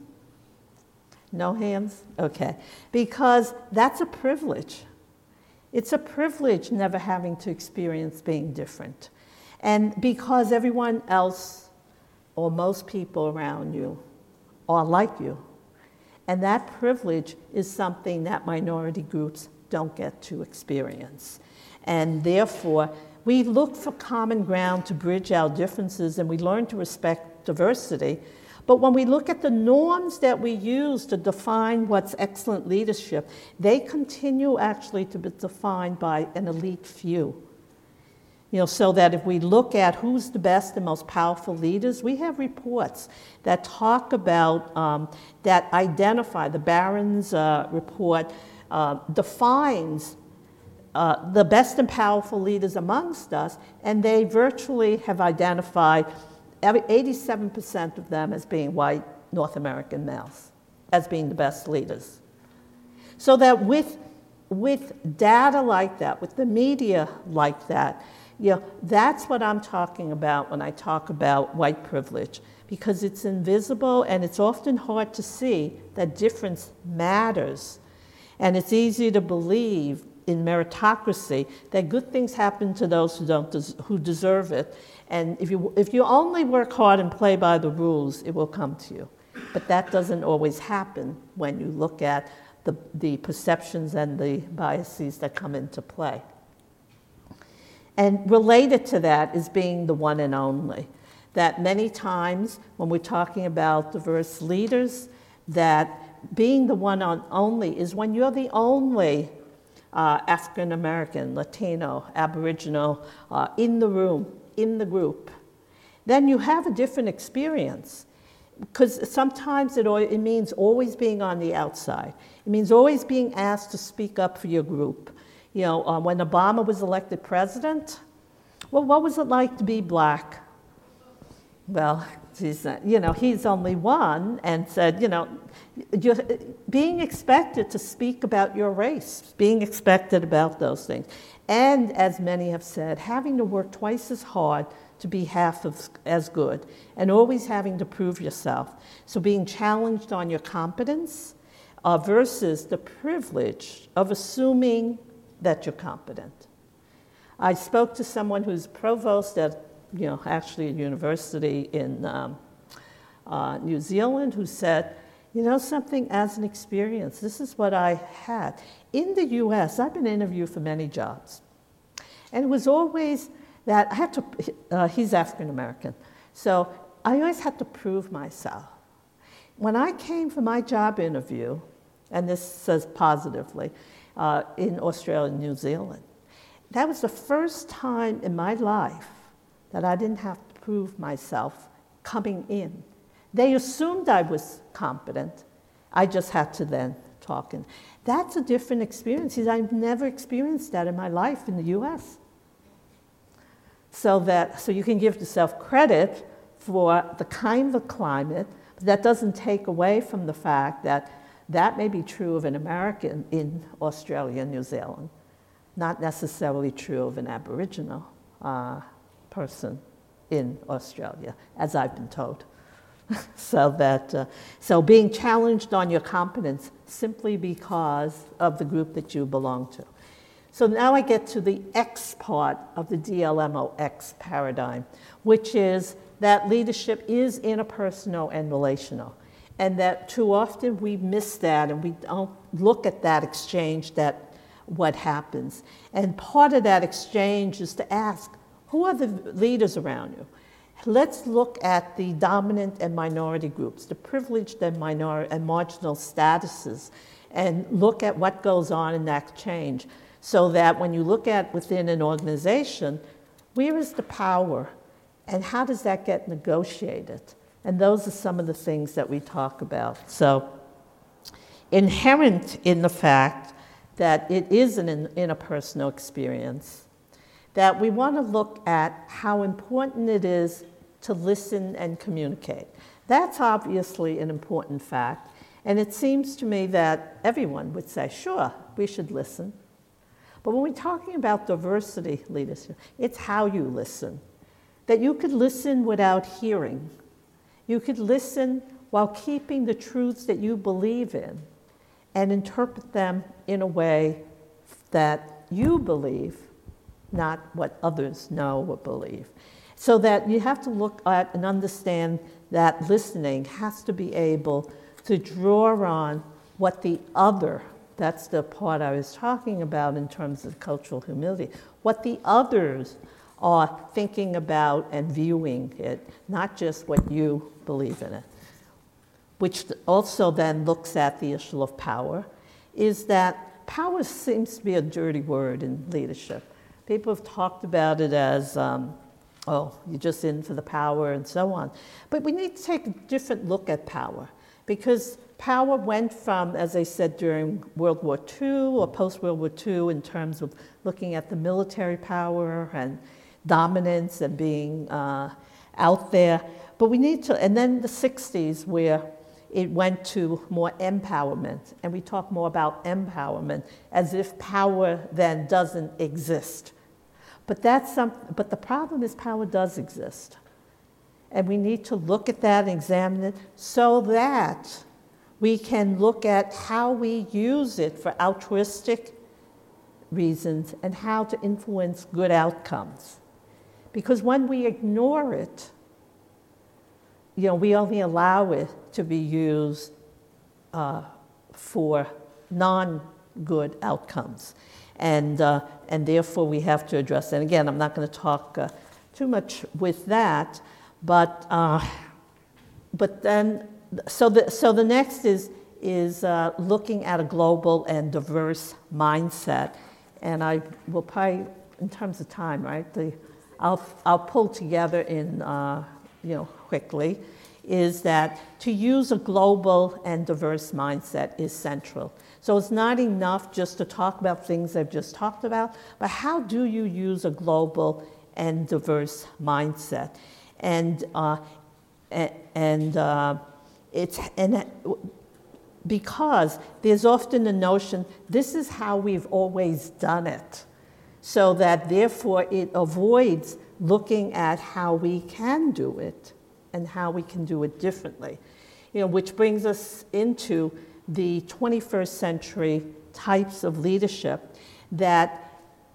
Speaker 3: No hands? Okay. Because that's a privilege. It's a privilege never having to experience being different. And because everyone else, or most people around you, are like you. And that privilege is something that minority groups don't get to experience. And therefore, we look for common ground to bridge our differences and we learn to respect diversity. But when we look at the norms that we use to define what's excellent leadership, they continue actually to be defined by an elite few. You know, so that if we look at who's the best and most powerful leaders, we have reports that talk about, um, that identify, the Barron's uh, report uh, defines uh, the best and powerful leaders amongst us, and they virtually have identified 87% of them as being white North American males, as being the best leaders. So that with, with data like that, with the media like that, you know, that's what I'm talking about when I talk about white privilege, because it's invisible and it's often hard to see that difference matters. And it's easy to believe in meritocracy that good things happen to those who, don't des- who deserve it. And if you, if you only work hard and play by the rules, it will come to you. But that doesn't always happen when you look at the, the perceptions and the biases that come into play. And related to that is being the one and only. That many times when we're talking about diverse leaders, that being the one and only is when you're the only uh, African American, Latino, Aboriginal uh, in the room, in the group. Then you have a different experience because sometimes it, it means always being on the outside. It means always being asked to speak up for your group. You know, uh, when Obama was elected president, well, what was it like to be black? Well, he's, you know, he's only one and said, you know, being expected to speak about your race, being expected about those things. And as many have said, having to work twice as hard to be half of, as good and always having to prove yourself. So being challenged on your competence uh, versus the privilege of assuming that you're competent. I spoke to someone who's provost at, you know, actually a university in um, uh, New Zealand who said, you know something, as an experience, this is what I had. In the US, I've been interviewed for many jobs. And it was always that I had to, uh, he's African American, so I always had to prove myself. When I came for my job interview, and this says positively, uh, in Australia and New Zealand, that was the first time in my life that I didn't have to prove myself coming in. They assumed I was competent. I just had to then talk. And that's a different experience. I've never experienced that in my life in the US. So that so you can give yourself credit for the kind of climate, but that doesn't take away from the fact that that may be true of an American in Australia and New Zealand not necessarily true of an Aboriginal uh, person in Australia, as I've been told. so that uh, so being challenged on your competence simply because of the group that you belong to. So now I get to the X part of the DLMO X paradigm, which is that leadership is interpersonal and relational. And that too often we miss that and we don't look at that exchange that what happens. And part of that exchange is to ask, who are the leaders around you? Let's look at the dominant and minority groups, the privileged and, minor- and marginal statuses, and look at what goes on in that exchange so that when you look at within an organization, where is the power and how does that get negotiated? And those are some of the things that we talk about. So, inherent in the fact that it is an interpersonal experience, that we want to look at how important it is to listen and communicate. That's obviously an important fact. And it seems to me that everyone would say, sure, we should listen. But when we're talking about diversity leadership, it's how you listen. That you could listen without hearing. You could listen while keeping the truths that you believe in and interpret them in a way that you believe, not what others know or believe. So that you have to look at and understand that listening has to be able to draw on what the other, that's the part I was talking about in terms of cultural humility, what the others are thinking about and viewing it, not just what you believe in it which also then looks at the issue of power, is that power seems to be a dirty word in leadership. People have talked about it as, um, oh, you're just in for the power and so on. But we need to take a different look at power because power went from, as I said, during World War II or post World War II, in terms of looking at the military power and dominance and being uh, out there. But we need to, and then the 60s, where it went to more empowerment. And we talk more about empowerment as if power then doesn't exist. But, that's some, but the problem is, power does exist. And we need to look at that and examine it so that we can look at how we use it for altruistic reasons and how to influence good outcomes. Because when we ignore it, you know, we only allow it to be used uh, for non good outcomes. And, uh, and therefore, we have to address And again, I'm not going to talk uh, too much with that, but, uh, but then, so the, so the next is, is uh, looking at a global and diverse mindset. And I will probably, in terms of time, right, the, I'll, I'll pull together in, uh, you know, quickly is that to use a global and diverse mindset is central. So it's not enough just to talk about things I've just talked about, but how do you use a global and diverse mindset? And, uh, and uh, it's, and because there's often the notion this is how we've always done it, so that therefore it avoids looking at how we can do it and how we can do it differently. You know, which brings us into the 21st century types of leadership that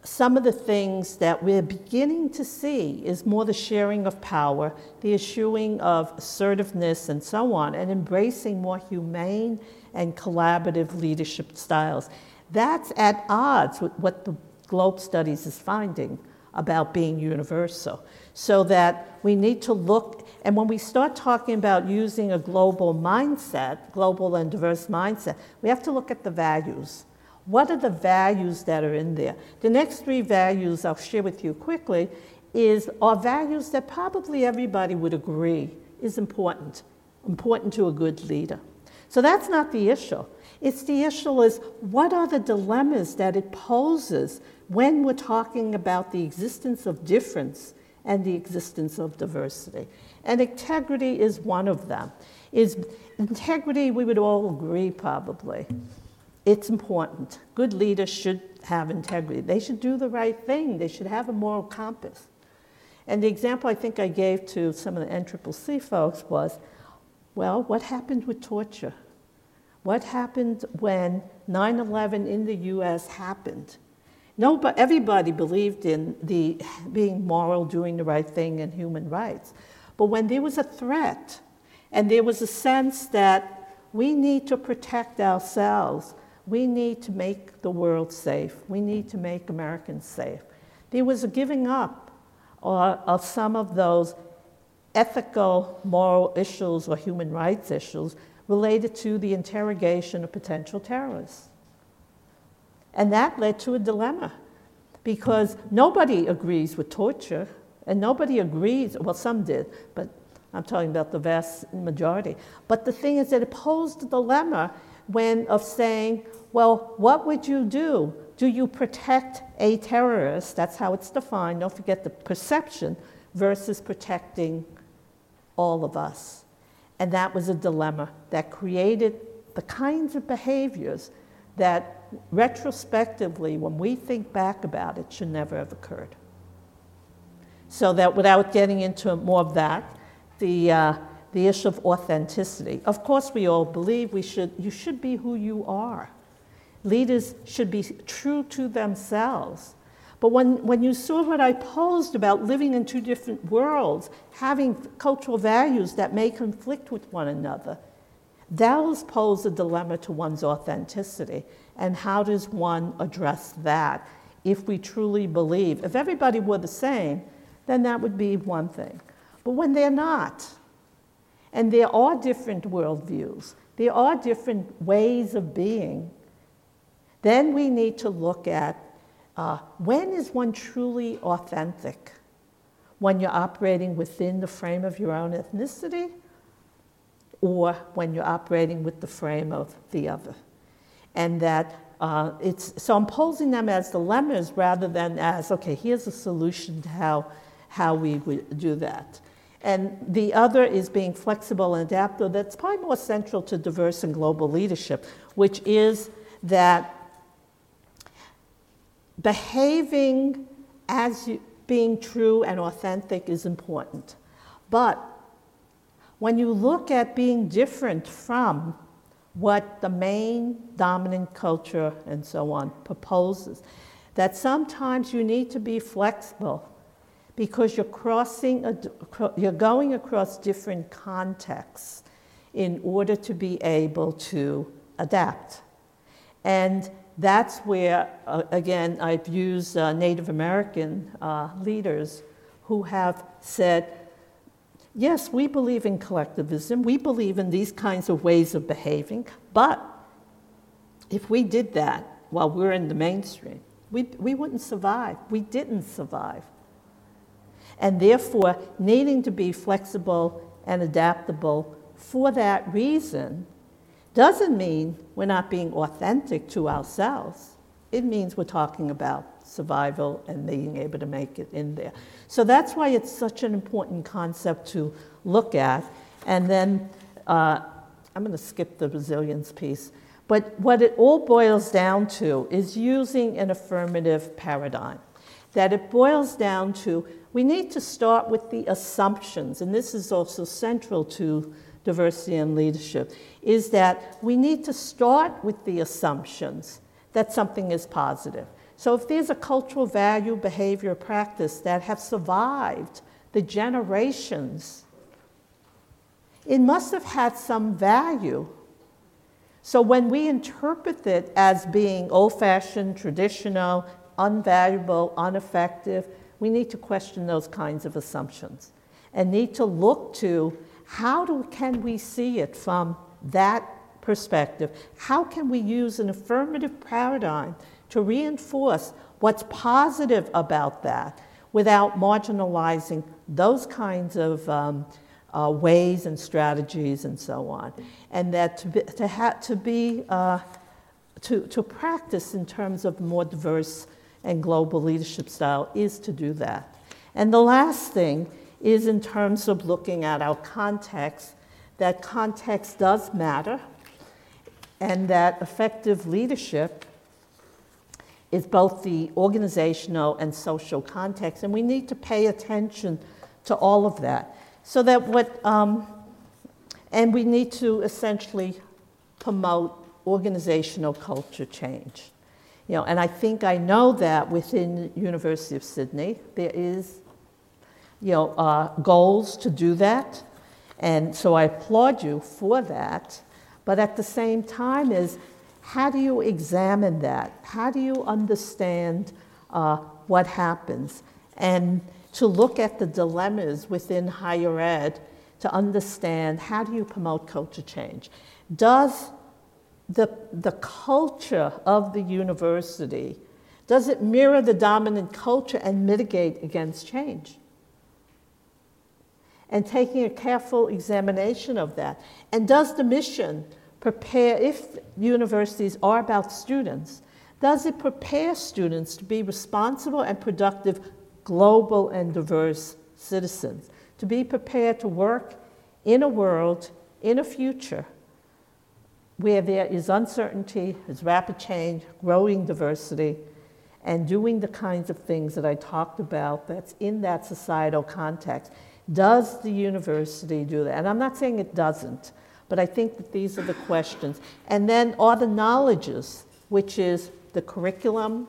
Speaker 3: some of the things that we're beginning to see is more the sharing of power, the eschewing of assertiveness and so on, and embracing more humane and collaborative leadership styles. That's at odds with what the Globe Studies is finding about being universal. So that we need to look, and when we start talking about using a global mindset, global and diverse mindset, we have to look at the values. What are the values that are in there? The next three values I'll share with you quickly is are values that probably everybody would agree is important, important to a good leader. So that's not the issue. It's the issue is what are the dilemmas that it poses when we're talking about the existence of difference and the existence of diversity. And integrity is one of them. Is integrity, we would all agree probably. It's important. Good leaders should have integrity. They should do the right thing. They should have a moral compass. And the example I think I gave to some of the NCCC folks was, well, what happened with torture? What happened when 9/11 in the U.S. happened? No, but everybody believed in the being moral, doing the right thing, and human rights. But when there was a threat, And there was a sense that we need to protect ourselves. We need to make the world safe. We need to make Americans safe. There was a giving up uh, of some of those ethical, moral issues or human rights issues related to the interrogation of potential terrorists. And that led to a dilemma because nobody agrees with torture and nobody agrees, well, some did, but I'm talking about the vast majority. But the thing is that it posed a dilemma when of saying, well, what would you do? Do you protect a terrorist? That's how it's defined. Don't forget the perception versus protecting all of us. And that was a dilemma that created the kinds of behaviors that retrospectively, when we think back about it, should never have occurred. So that without getting into more of that, the, uh, the issue of authenticity. Of course, we all believe we should, you should be who you are. Leaders should be true to themselves. But when, when you saw what I posed about living in two different worlds, having cultural values that may conflict with one another, those pose a dilemma to one's authenticity. And how does one address that if we truly believe? If everybody were the same, then that would be one thing. But when they're not, and there are different worldviews, there are different ways of being, then we need to look at uh, when is one truly authentic? When you're operating within the frame of your own ethnicity, or when you're operating with the frame of the other. And that uh, it's, so I'm posing them as dilemmas rather than as, okay, here's a solution to how, how we would do that. And the other is being flexible and adaptable. That's probably more central to diverse and global leadership, which is that behaving as you, being true and authentic is important. But when you look at being different from what the main dominant culture and so on proposes, that sometimes you need to be flexible because you're crossing, you're going across different contexts in order to be able to adapt. And that's where, uh, again, I've used uh, Native American uh, leaders who have said, yes, we believe in collectivism, we believe in these kinds of ways of behaving, but if we did that while we're in the mainstream, we, we wouldn't survive. We didn't survive and therefore needing to be flexible and adaptable for that reason doesn't mean we're not being authentic to ourselves. It means we're talking about survival and being able to make it in there. So that's why it's such an important concept to look at. And then uh, I'm going to skip the resilience piece. But what it all boils down to is using an affirmative paradigm. That it boils down to we need to start with the assumptions, and this is also central to diversity and leadership, is that we need to start with the assumptions that something is positive. So if there's a cultural value, behavior, practice that have survived the generations, it must have had some value. So when we interpret it as being old fashioned, traditional, unvaluable, ineffective, we need to question those kinds of assumptions and need to look to how do, can we see it from that perspective? How can we use an affirmative paradigm to reinforce what's positive about that without marginalizing those kinds of um, uh, ways and strategies and so on? And that to be, to, ha- to, be uh, to, to practice in terms of more diverse and global leadership style is to do that. And the last thing is in terms of looking at our context, that context does matter, and that effective leadership is both the organizational and social context, and we need to pay attention to all of that. So that what, um, and we need to essentially promote organizational culture change. You know, and I think I know that within University of Sydney there is, you know, uh, goals to do that, And so I applaud you for that. But at the same time, is how do you examine that? How do you understand uh, what happens? And to look at the dilemmas within higher ed to understand how do you promote culture change? Does the, the culture of the university, does it mirror the dominant culture and mitigate against change? And taking a careful examination of that. And does the mission prepare, if universities are about students, does it prepare students to be responsible and productive global and diverse citizens? To be prepared to work in a world, in a future where there is uncertainty, there's rapid change, growing diversity, and doing the kinds of things that I talked about that's in that societal context. Does the university do that? And I'm not saying it doesn't, but I think that these are the questions. And then are the knowledges, which is the curriculum,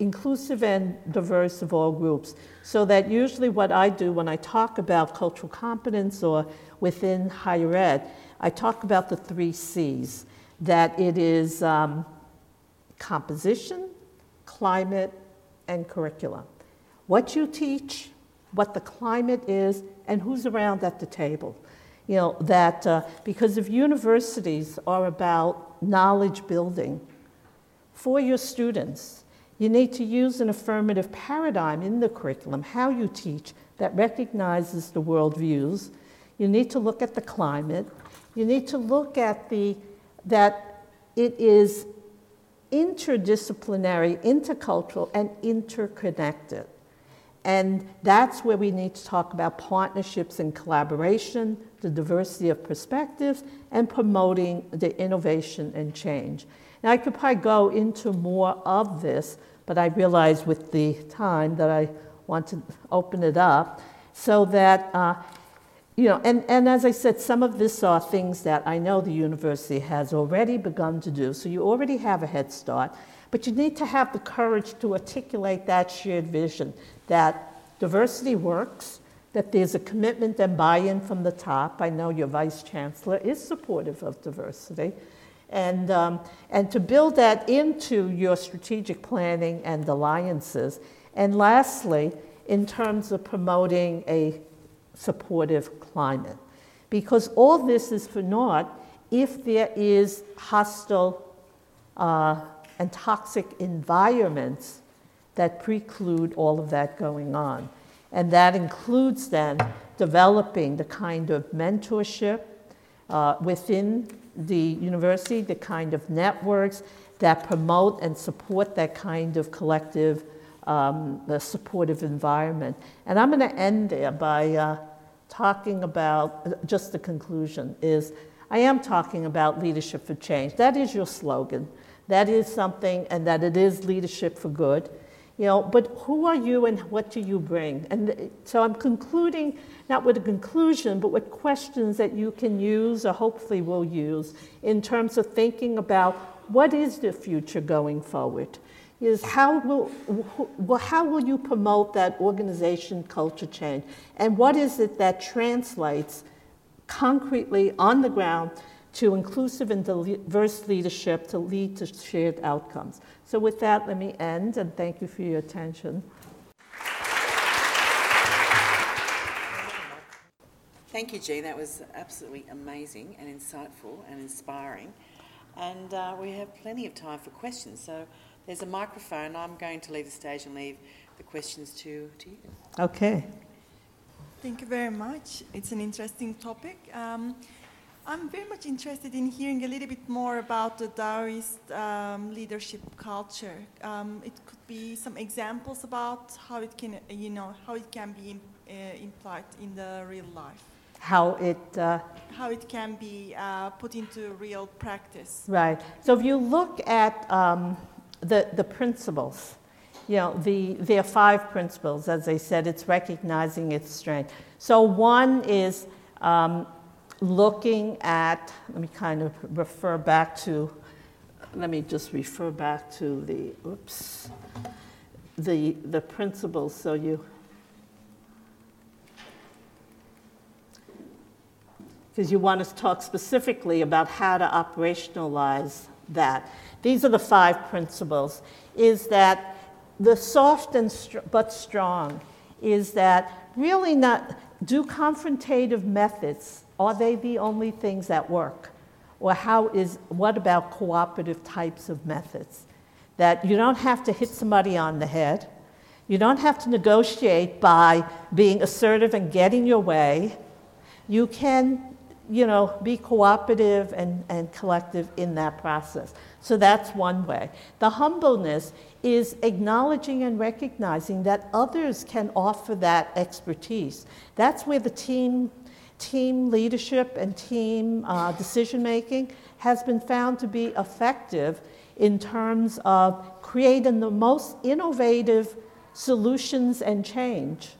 Speaker 3: inclusive and diverse of all groups. So that usually what I do when I talk about cultural competence or within higher ed I talk about the three C's that it is um, composition, climate, and curriculum. What you teach, what the climate is, and who's around at the table. You know, that uh, because if universities are about knowledge building for your students, you need to use an affirmative paradigm in the curriculum, how you teach, that recognizes the worldviews. You need to look at the climate, you need to look at the, that it is interdisciplinary, intercultural, and interconnected. And that's where we need to talk about partnerships and collaboration, the diversity of perspectives, and promoting the innovation and change. Now, I could probably go into more of this, but I realize with the time that I want to open it up so that uh, you know, and, and as I said, some of this are things that I know the university has already begun to do, so you already have a head start, but you need to have the courage to articulate that shared vision that diversity works, that there's a commitment and buy in from the top. I know your vice chancellor is supportive of diversity. And, um, and to build that into your strategic planning and alliances. And lastly, in terms of promoting a supportive climate. Because all this is for naught if there is hostile uh, and toxic environments that preclude all of that going on. And that includes then developing the kind of mentorship uh, within the university, the kind of networks that promote and support that kind of collective um, supportive environment. And I'm going to end there by uh, talking about just the conclusion is I am talking about leadership for change. That is your slogan. That is something, and that it is leadership for good. You know, but who are you and what do you bring? And uh, so I'm concluding not with a conclusion, but with questions that you can use or hopefully will use in terms of thinking about what is the future going forward is how will, how will you promote that organization culture change? And what is it that translates concretely on the ground to inclusive and diverse leadership to lead to shared outcomes? So, with that, let me end and thank you for your attention.
Speaker 2: Thank you, Jean. That was absolutely amazing and insightful and inspiring. And uh, we have plenty of time for questions. So, there's a microphone. I'm going to leave the stage and leave the questions to, to you.
Speaker 3: Okay.
Speaker 4: Thank you very much. It's an interesting topic. Um, I'm very much interested in hearing a little bit more about the Taoist um, leadership culture. Um, it could be some examples about how it can, you know, how it can be uh, implied in the real life.
Speaker 3: How it. Uh,
Speaker 4: how it can be uh, put into real practice.
Speaker 3: Right. So if you look at um, the, the principles. You know, the, there are five principles. As I said, it's recognizing its strength. So one is um, looking at, let me kind of refer back to, let me just refer back to the, oops, the, the principles. So you, because you want to talk specifically about how to operationalize that. These are the five principles. Is that the soft and str- but strong is that really not do confrontative methods are they the only things that work? Or how is what about cooperative types of methods? That you don't have to hit somebody on the head. You don't have to negotiate by being assertive and getting your way. You can you know be cooperative and, and collective in that process. So that's one way. The humbleness is acknowledging and recognizing that others can offer that expertise. That's where the team, team leadership and team uh, decision making has been found to be effective in terms of creating the most innovative solutions and change.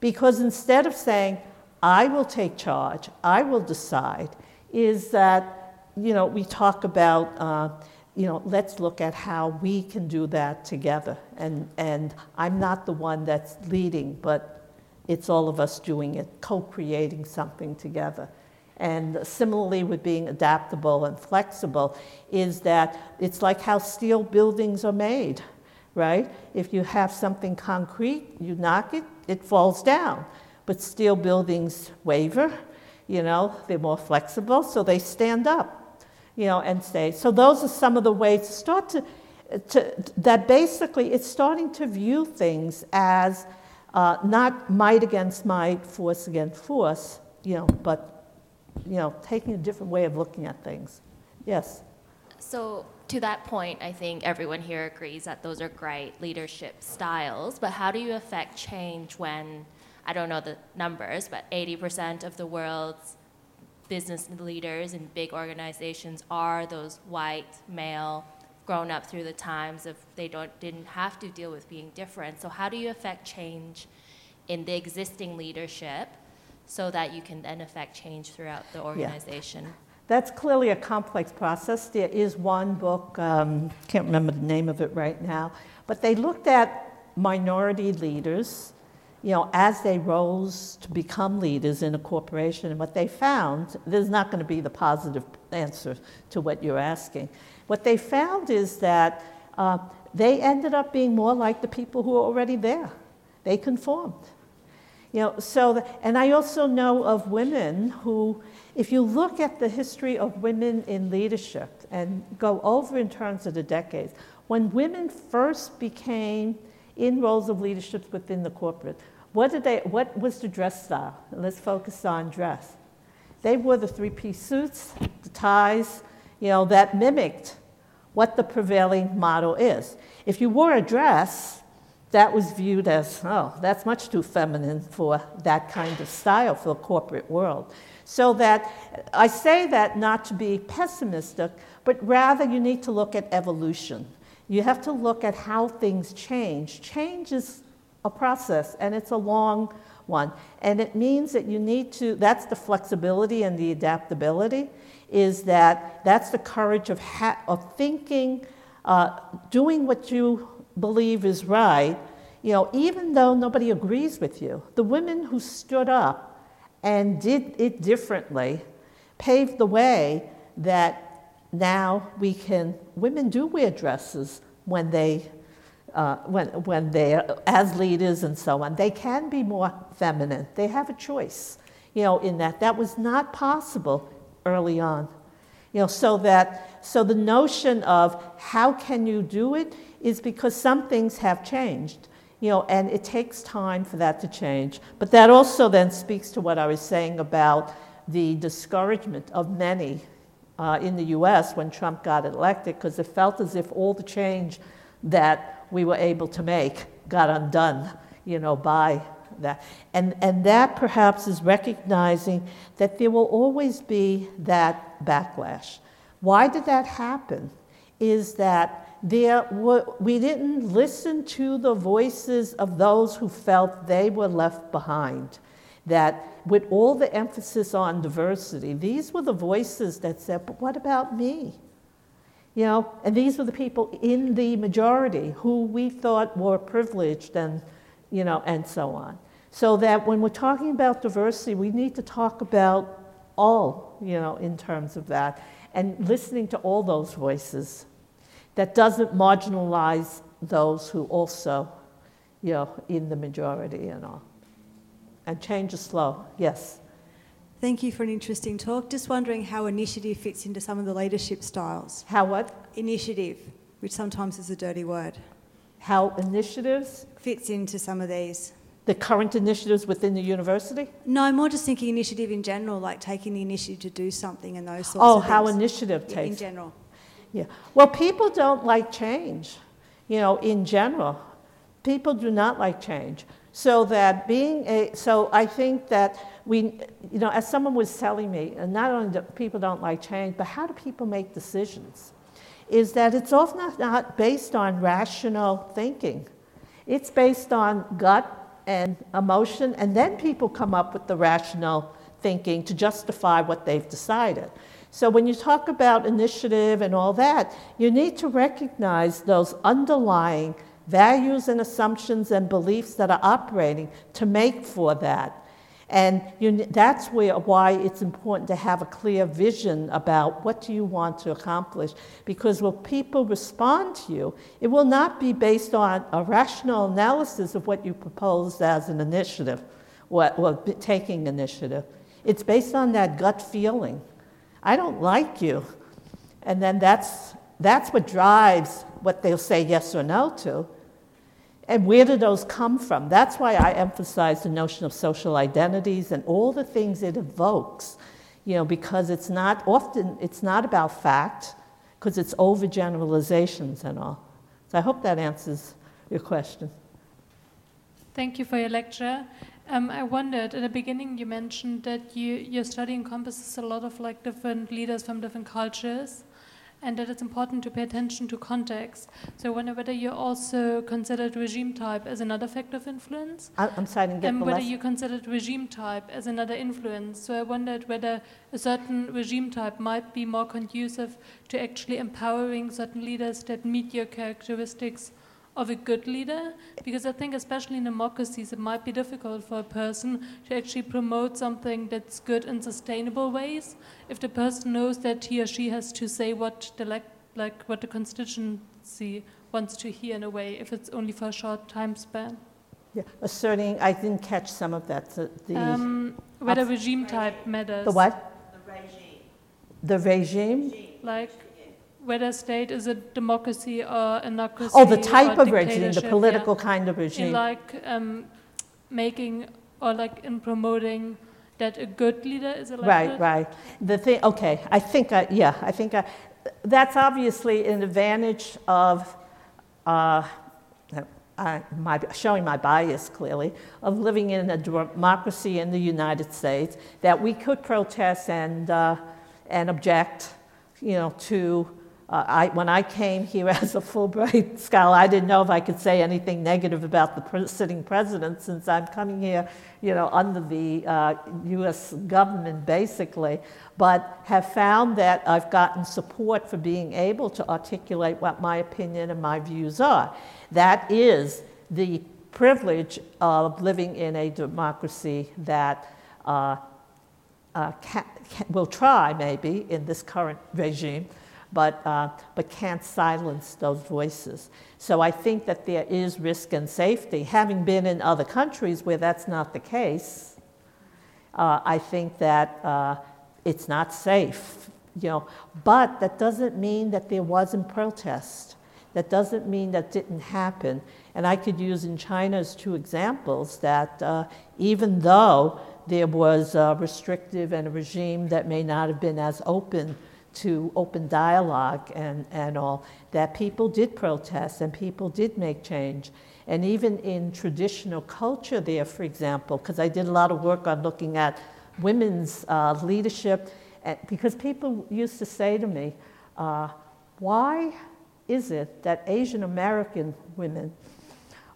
Speaker 3: Because instead of saying, I will take charge, I will decide, is that, you know, we talk about. Uh, you know, let's look at how we can do that together. And, and I'm not the one that's leading, but it's all of us doing it, co creating something together. And similarly, with being adaptable and flexible, is that it's like how steel buildings are made, right? If you have something concrete, you knock it, it falls down. But steel buildings waver, you know, they're more flexible, so they stand up you know, and stay. So those are some of the ways to start to, to that basically it's starting to view things as uh, not might against might, force against force, you know, but you know, taking a different way of looking at things. Yes.
Speaker 5: So to that point, I think everyone here agrees that those are great leadership styles. But how do you affect change when I don't know the numbers, but 80% of the world's business leaders in big organizations are those white male grown up through the times of they don't didn't have to deal with being different so how do you affect change in the existing leadership so that you can then affect change throughout the organization yeah.
Speaker 3: that's clearly a complex process there is one book um, can't remember the name of it right now but they looked at minority leaders you know, as they rose to become leaders in a corporation, and what they found, there's not going to be the positive answer to what you're asking. What they found is that uh, they ended up being more like the people who were already there. They conformed. You know, so, the, and I also know of women who, if you look at the history of women in leadership and go over in terms of the decades, when women first became in roles of leadership within the corporate, what, did they, what was the dress style? Let's focus on dress. They wore the three piece suits, the ties, you know, that mimicked what the prevailing model is. If you wore a dress, that was viewed as, oh, that's much too feminine for that kind of style for the corporate world. So that I say that not to be pessimistic, but rather you need to look at evolution. You have to look at how things change. Change is a process and it's a long one. And it means that you need to, that's the flexibility and the adaptability, is that that's the courage of, ha- of thinking, uh, doing what you believe is right, you know, even though nobody agrees with you. The women who stood up and did it differently paved the way that now we can, women do wear dresses when they uh, when, when they're as leaders and so on, they can be more feminine. They have a choice, you know, in that. That was not possible early on. You know, so that so the notion of how can you do it is because some things have changed, you know, and it takes time for that to change. But that also then speaks to what I was saying about the discouragement of many uh, in the U.S. when Trump got elected, because it felt as if all the change that we were able to make got undone, you know, by that. And, and that perhaps is recognizing that there will always be that backlash. Why did that happen? Is that there were, we didn't listen to the voices of those who felt they were left behind. That with all the emphasis on diversity, these were the voices that said, but what about me? You know, and these were the people in the majority who we thought were privileged and, you know, and so on. So that when we're talking about diversity, we need to talk about all, you know, in terms of that, and listening to all those voices that doesn't marginalize those who also, you know, in the majority and all. And change is slow, yes.
Speaker 6: Thank you for an interesting talk. Just wondering how initiative fits into some of the leadership styles.
Speaker 3: How what?
Speaker 6: Initiative, which sometimes is a dirty word,
Speaker 3: How initiatives,
Speaker 6: fits into some of these.
Speaker 3: the current initiatives within the university?
Speaker 6: No, more just thinking initiative in general, like taking the initiative to do something and those sorts
Speaker 3: Oh,
Speaker 6: of things.
Speaker 3: Oh, how initiative
Speaker 6: Yeah, in general.
Speaker 3: Yeah. Well, people don't like change, you know, in general. People do not like change. So that being a, so I think that we, you know, as someone was telling me, and not only do people don't like change, but how do people make decisions? Is that it's often not, based on rational thinking. It's based on gut and emotion, and then people come up with the rational thinking to justify what they've decided. So when you talk about initiative and all that, you need to recognize those underlying values and assumptions and beliefs that are operating to make for that. And you, that's where, why it's important to have a clear vision about what do you want to accomplish. Because when people respond to you, it will not be based on a rational analysis of what you proposed as an initiative, or, or taking initiative. It's based on that gut feeling. I don't like you. And then that's, that's what drives what they'll say yes or no to. And where do those come from? That's why I emphasize the notion of social identities and all the things it evokes, you know, because it's not often, it's not about fact, because it's overgeneralizations and all. So I hope that answers your question.
Speaker 7: Thank you for your lecture. Um, I wondered at the beginning you mentioned that you, your study encompasses a lot of like different leaders from different cultures, and that it's important to pay attention to context. So I wonder whether you also considered regime type as another factor of influence,
Speaker 3: I'm sorry, I didn't get
Speaker 7: and whether you considered regime type as another influence. So I wondered whether a certain regime type might be more conducive to actually empowering certain leaders that meet your characteristics of a good leader? Because I think, especially in democracies, it might be difficult for a person to actually promote something that's good in sustainable ways if the person knows that he or she has to say what the like, like what the constituency wants to hear in a way, if it's only for a short time span.
Speaker 3: Yeah, asserting, I didn't catch some of that. The, the,
Speaker 7: Um, whether
Speaker 3: Abs-
Speaker 7: regime type matters.
Speaker 3: the what? The regime. The regime. regime.
Speaker 7: Like whether a state is a democracy or anocracy.
Speaker 3: Oh, the type of regime, the
Speaker 7: dictatorship, yeah.
Speaker 3: political kind of
Speaker 7: in
Speaker 3: regime.
Speaker 7: like um, making or like in promoting that a good leader is elected.
Speaker 3: Right, right. The thing, okay, I think, I, yeah, I think I, that's obviously an advantage of uh, I, my, showing my bias clearly, of living in a democracy in the United States, that we could protest and, uh, and object, you know, to. Uh, I, when I came here as a Fulbright scholar, I didn't know if I could say anything negative about the pre- sitting president since I'm coming here, you know, under the uh, U.S. government basically, but have found that I've gotten support for being able to articulate what my opinion and my views are. That is the privilege of living in a democracy that uh, uh, will try, maybe, in this current regime, but, uh, but can't silence those voices. So I think that there is risk and safety. Having been in other countries where that's not the case, uh, I think that uh, it's not safe. You know, but that doesn't mean that there wasn't protest. That doesn't mean that didn't happen. And I could use in China as two examples that uh, even though there was a restrictive and a regime that may not have been as open to open dialogue and, and all, that people did protest and people did make change. And even in traditional culture, there, for example, because I did a lot of work on looking at women's uh, leadership, because people used to say to me, uh, why is it that Asian American women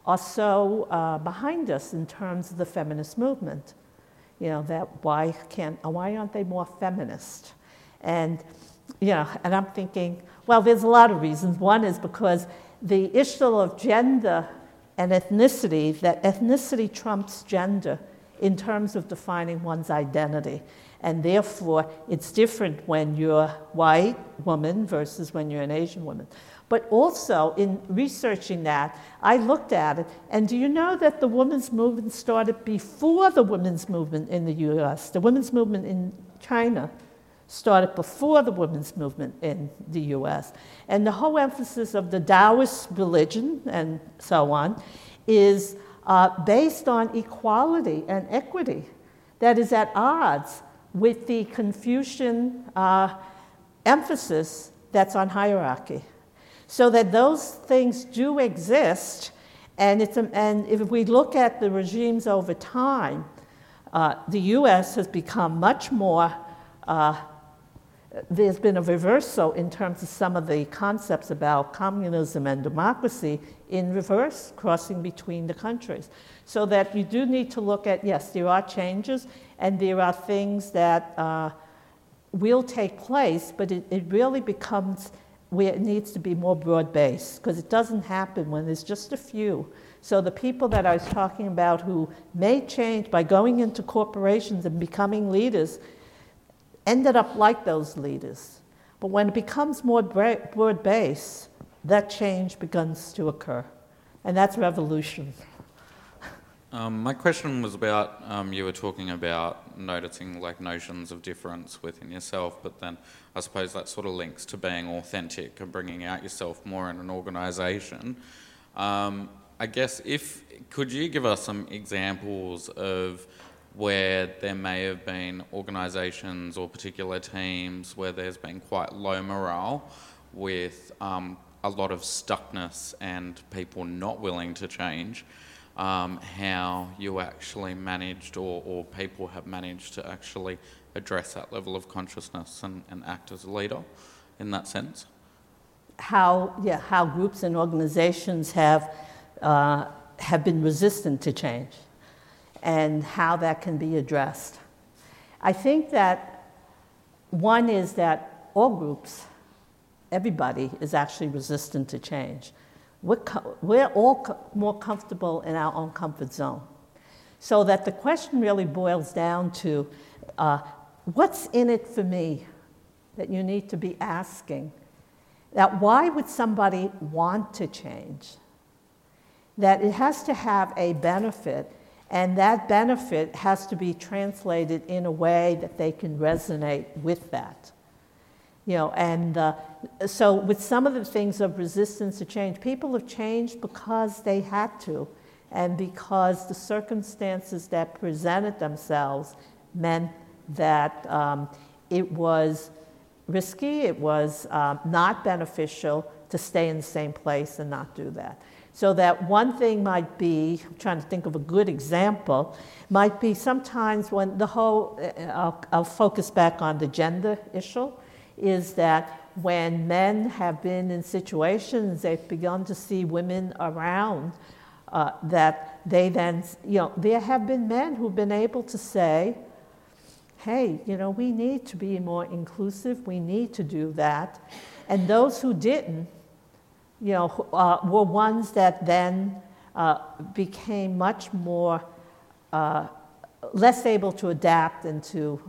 Speaker 3: are so uh, behind us in terms of the feminist movement? You know, that why can't, why aren't they more feminist? And, you know, and I'm thinking, well, there's a lot of reasons. One is because the issue of gender and ethnicity, that ethnicity trumps gender in terms of defining one's identity. And therefore, it's different when you're a white woman versus when you're an Asian woman. But also, in researching that, I looked at it, and do you know that the women's movement started before the women's movement in the US? The women's movement in China started before the women's movement in the US. And the whole emphasis of the Taoist religion and so on is uh, based on equality and equity that is at odds with the Confucian uh, emphasis that's on hierarchy. So that those things do exist, and, it's and if we look at the regimes over time, uh, the US has become much more, uh, there's been a reversal in terms of some of the concepts about communism and democracy in reverse, crossing between the countries. So that you do need to look at, yes, there are changes, and there are things that uh, will take place, but it, it really becomes where it needs to be more broad based because it doesn't happen when there's just a few. So the people that I was talking about who made change by going into corporations and becoming leaders ended up like those leaders. But when it becomes more broad based, that change begins to occur. And that's revolution.
Speaker 8: Um, my question was about um, you were talking about noticing like notions of difference within yourself, but then I suppose that sort of links to being authentic and bringing out yourself more in an organisation. Um, I guess if could you give us some examples of where there may have been organisations or particular teams where there's been quite low morale with um, a lot of stuckness and people not willing to change um, how you actually managed or, or people have managed to actually address that level of consciousness and, and act as a leader in that sense?
Speaker 3: How, yeah, how groups and organizations have, uh, have been resistant to change and how that can be addressed. I think that one is that all groups, everybody, is actually resistant to change we're, we're all co- more comfortable in our own comfort zone. So that the question really boils down to uh, what's in it for me that you need to be asking? That why would somebody want to change? That it has to have a benefit, and that benefit has to be translated in a way that they can resonate with that. You know, and uh, so with some of the things of resistance to change, people have changed because they had to, and because the circumstances that presented themselves meant that um, it was risky, it was uh, not beneficial to stay in the same place and not do that. So that one thing might be, I'm trying to think of a good example, might be sometimes when the whole, uh, I'll, I'll focus back on the gender issue is that when men have been in situations, they've begun to see women around, uh, that they then, you know, there have been men who've been able to say, hey, you know, we need to be more inclusive, we need to do that. And those who didn't, you know, uh, were ones that then uh, became much more uh, less able to adapt and to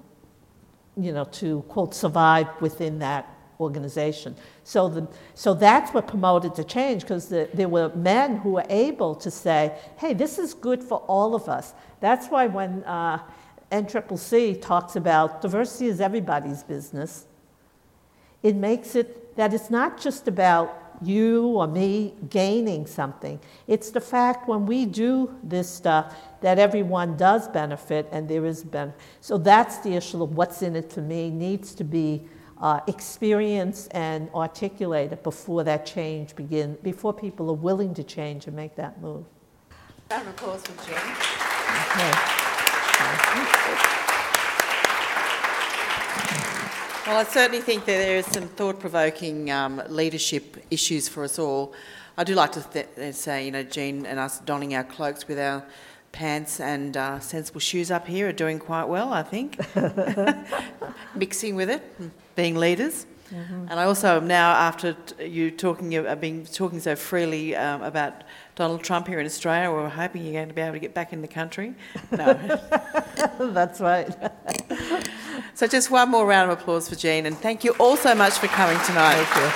Speaker 3: you know, to quote, survive within that organization. So, the, so that's what promoted the change because the, there were men who were able to say, hey, this is good for all of us. That's why when uh, NCCC talks about diversity is everybody's business, it makes it that it's not just about you or me gaining something. It's the fact when we do this stuff that everyone does benefit and there is benefit. So that's the issue of what's in it for me needs to be uh, experienced and articulated before that change begins, before people are willing to change and make that move.
Speaker 2: Round of applause for Jen.
Speaker 3: Okay.
Speaker 2: Well, I certainly think that there is some thought provoking um, leadership issues for us all. I do like to th- say, you know, Jean and us donning our cloaks with our pants and uh, sensible shoes up here are doing quite well, I think. Mixing with it, being leaders. Mm-hmm. And I also am now, after you talking, uh, being talking so freely um, about Donald Trump here in Australia. We're hoping you're going to be able to get back in the country. No.
Speaker 3: That's right.
Speaker 2: so just one more round of applause for Jean, and thank you all so much for coming tonight.
Speaker 3: Thank you.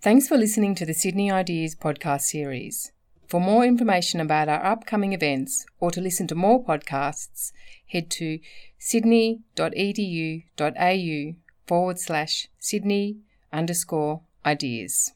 Speaker 1: Thanks for listening to the Sydney Ideas podcast series. For more information about our upcoming events or to listen to more podcasts, head to sydney.edu.au forward slash Sydney underscore ideas.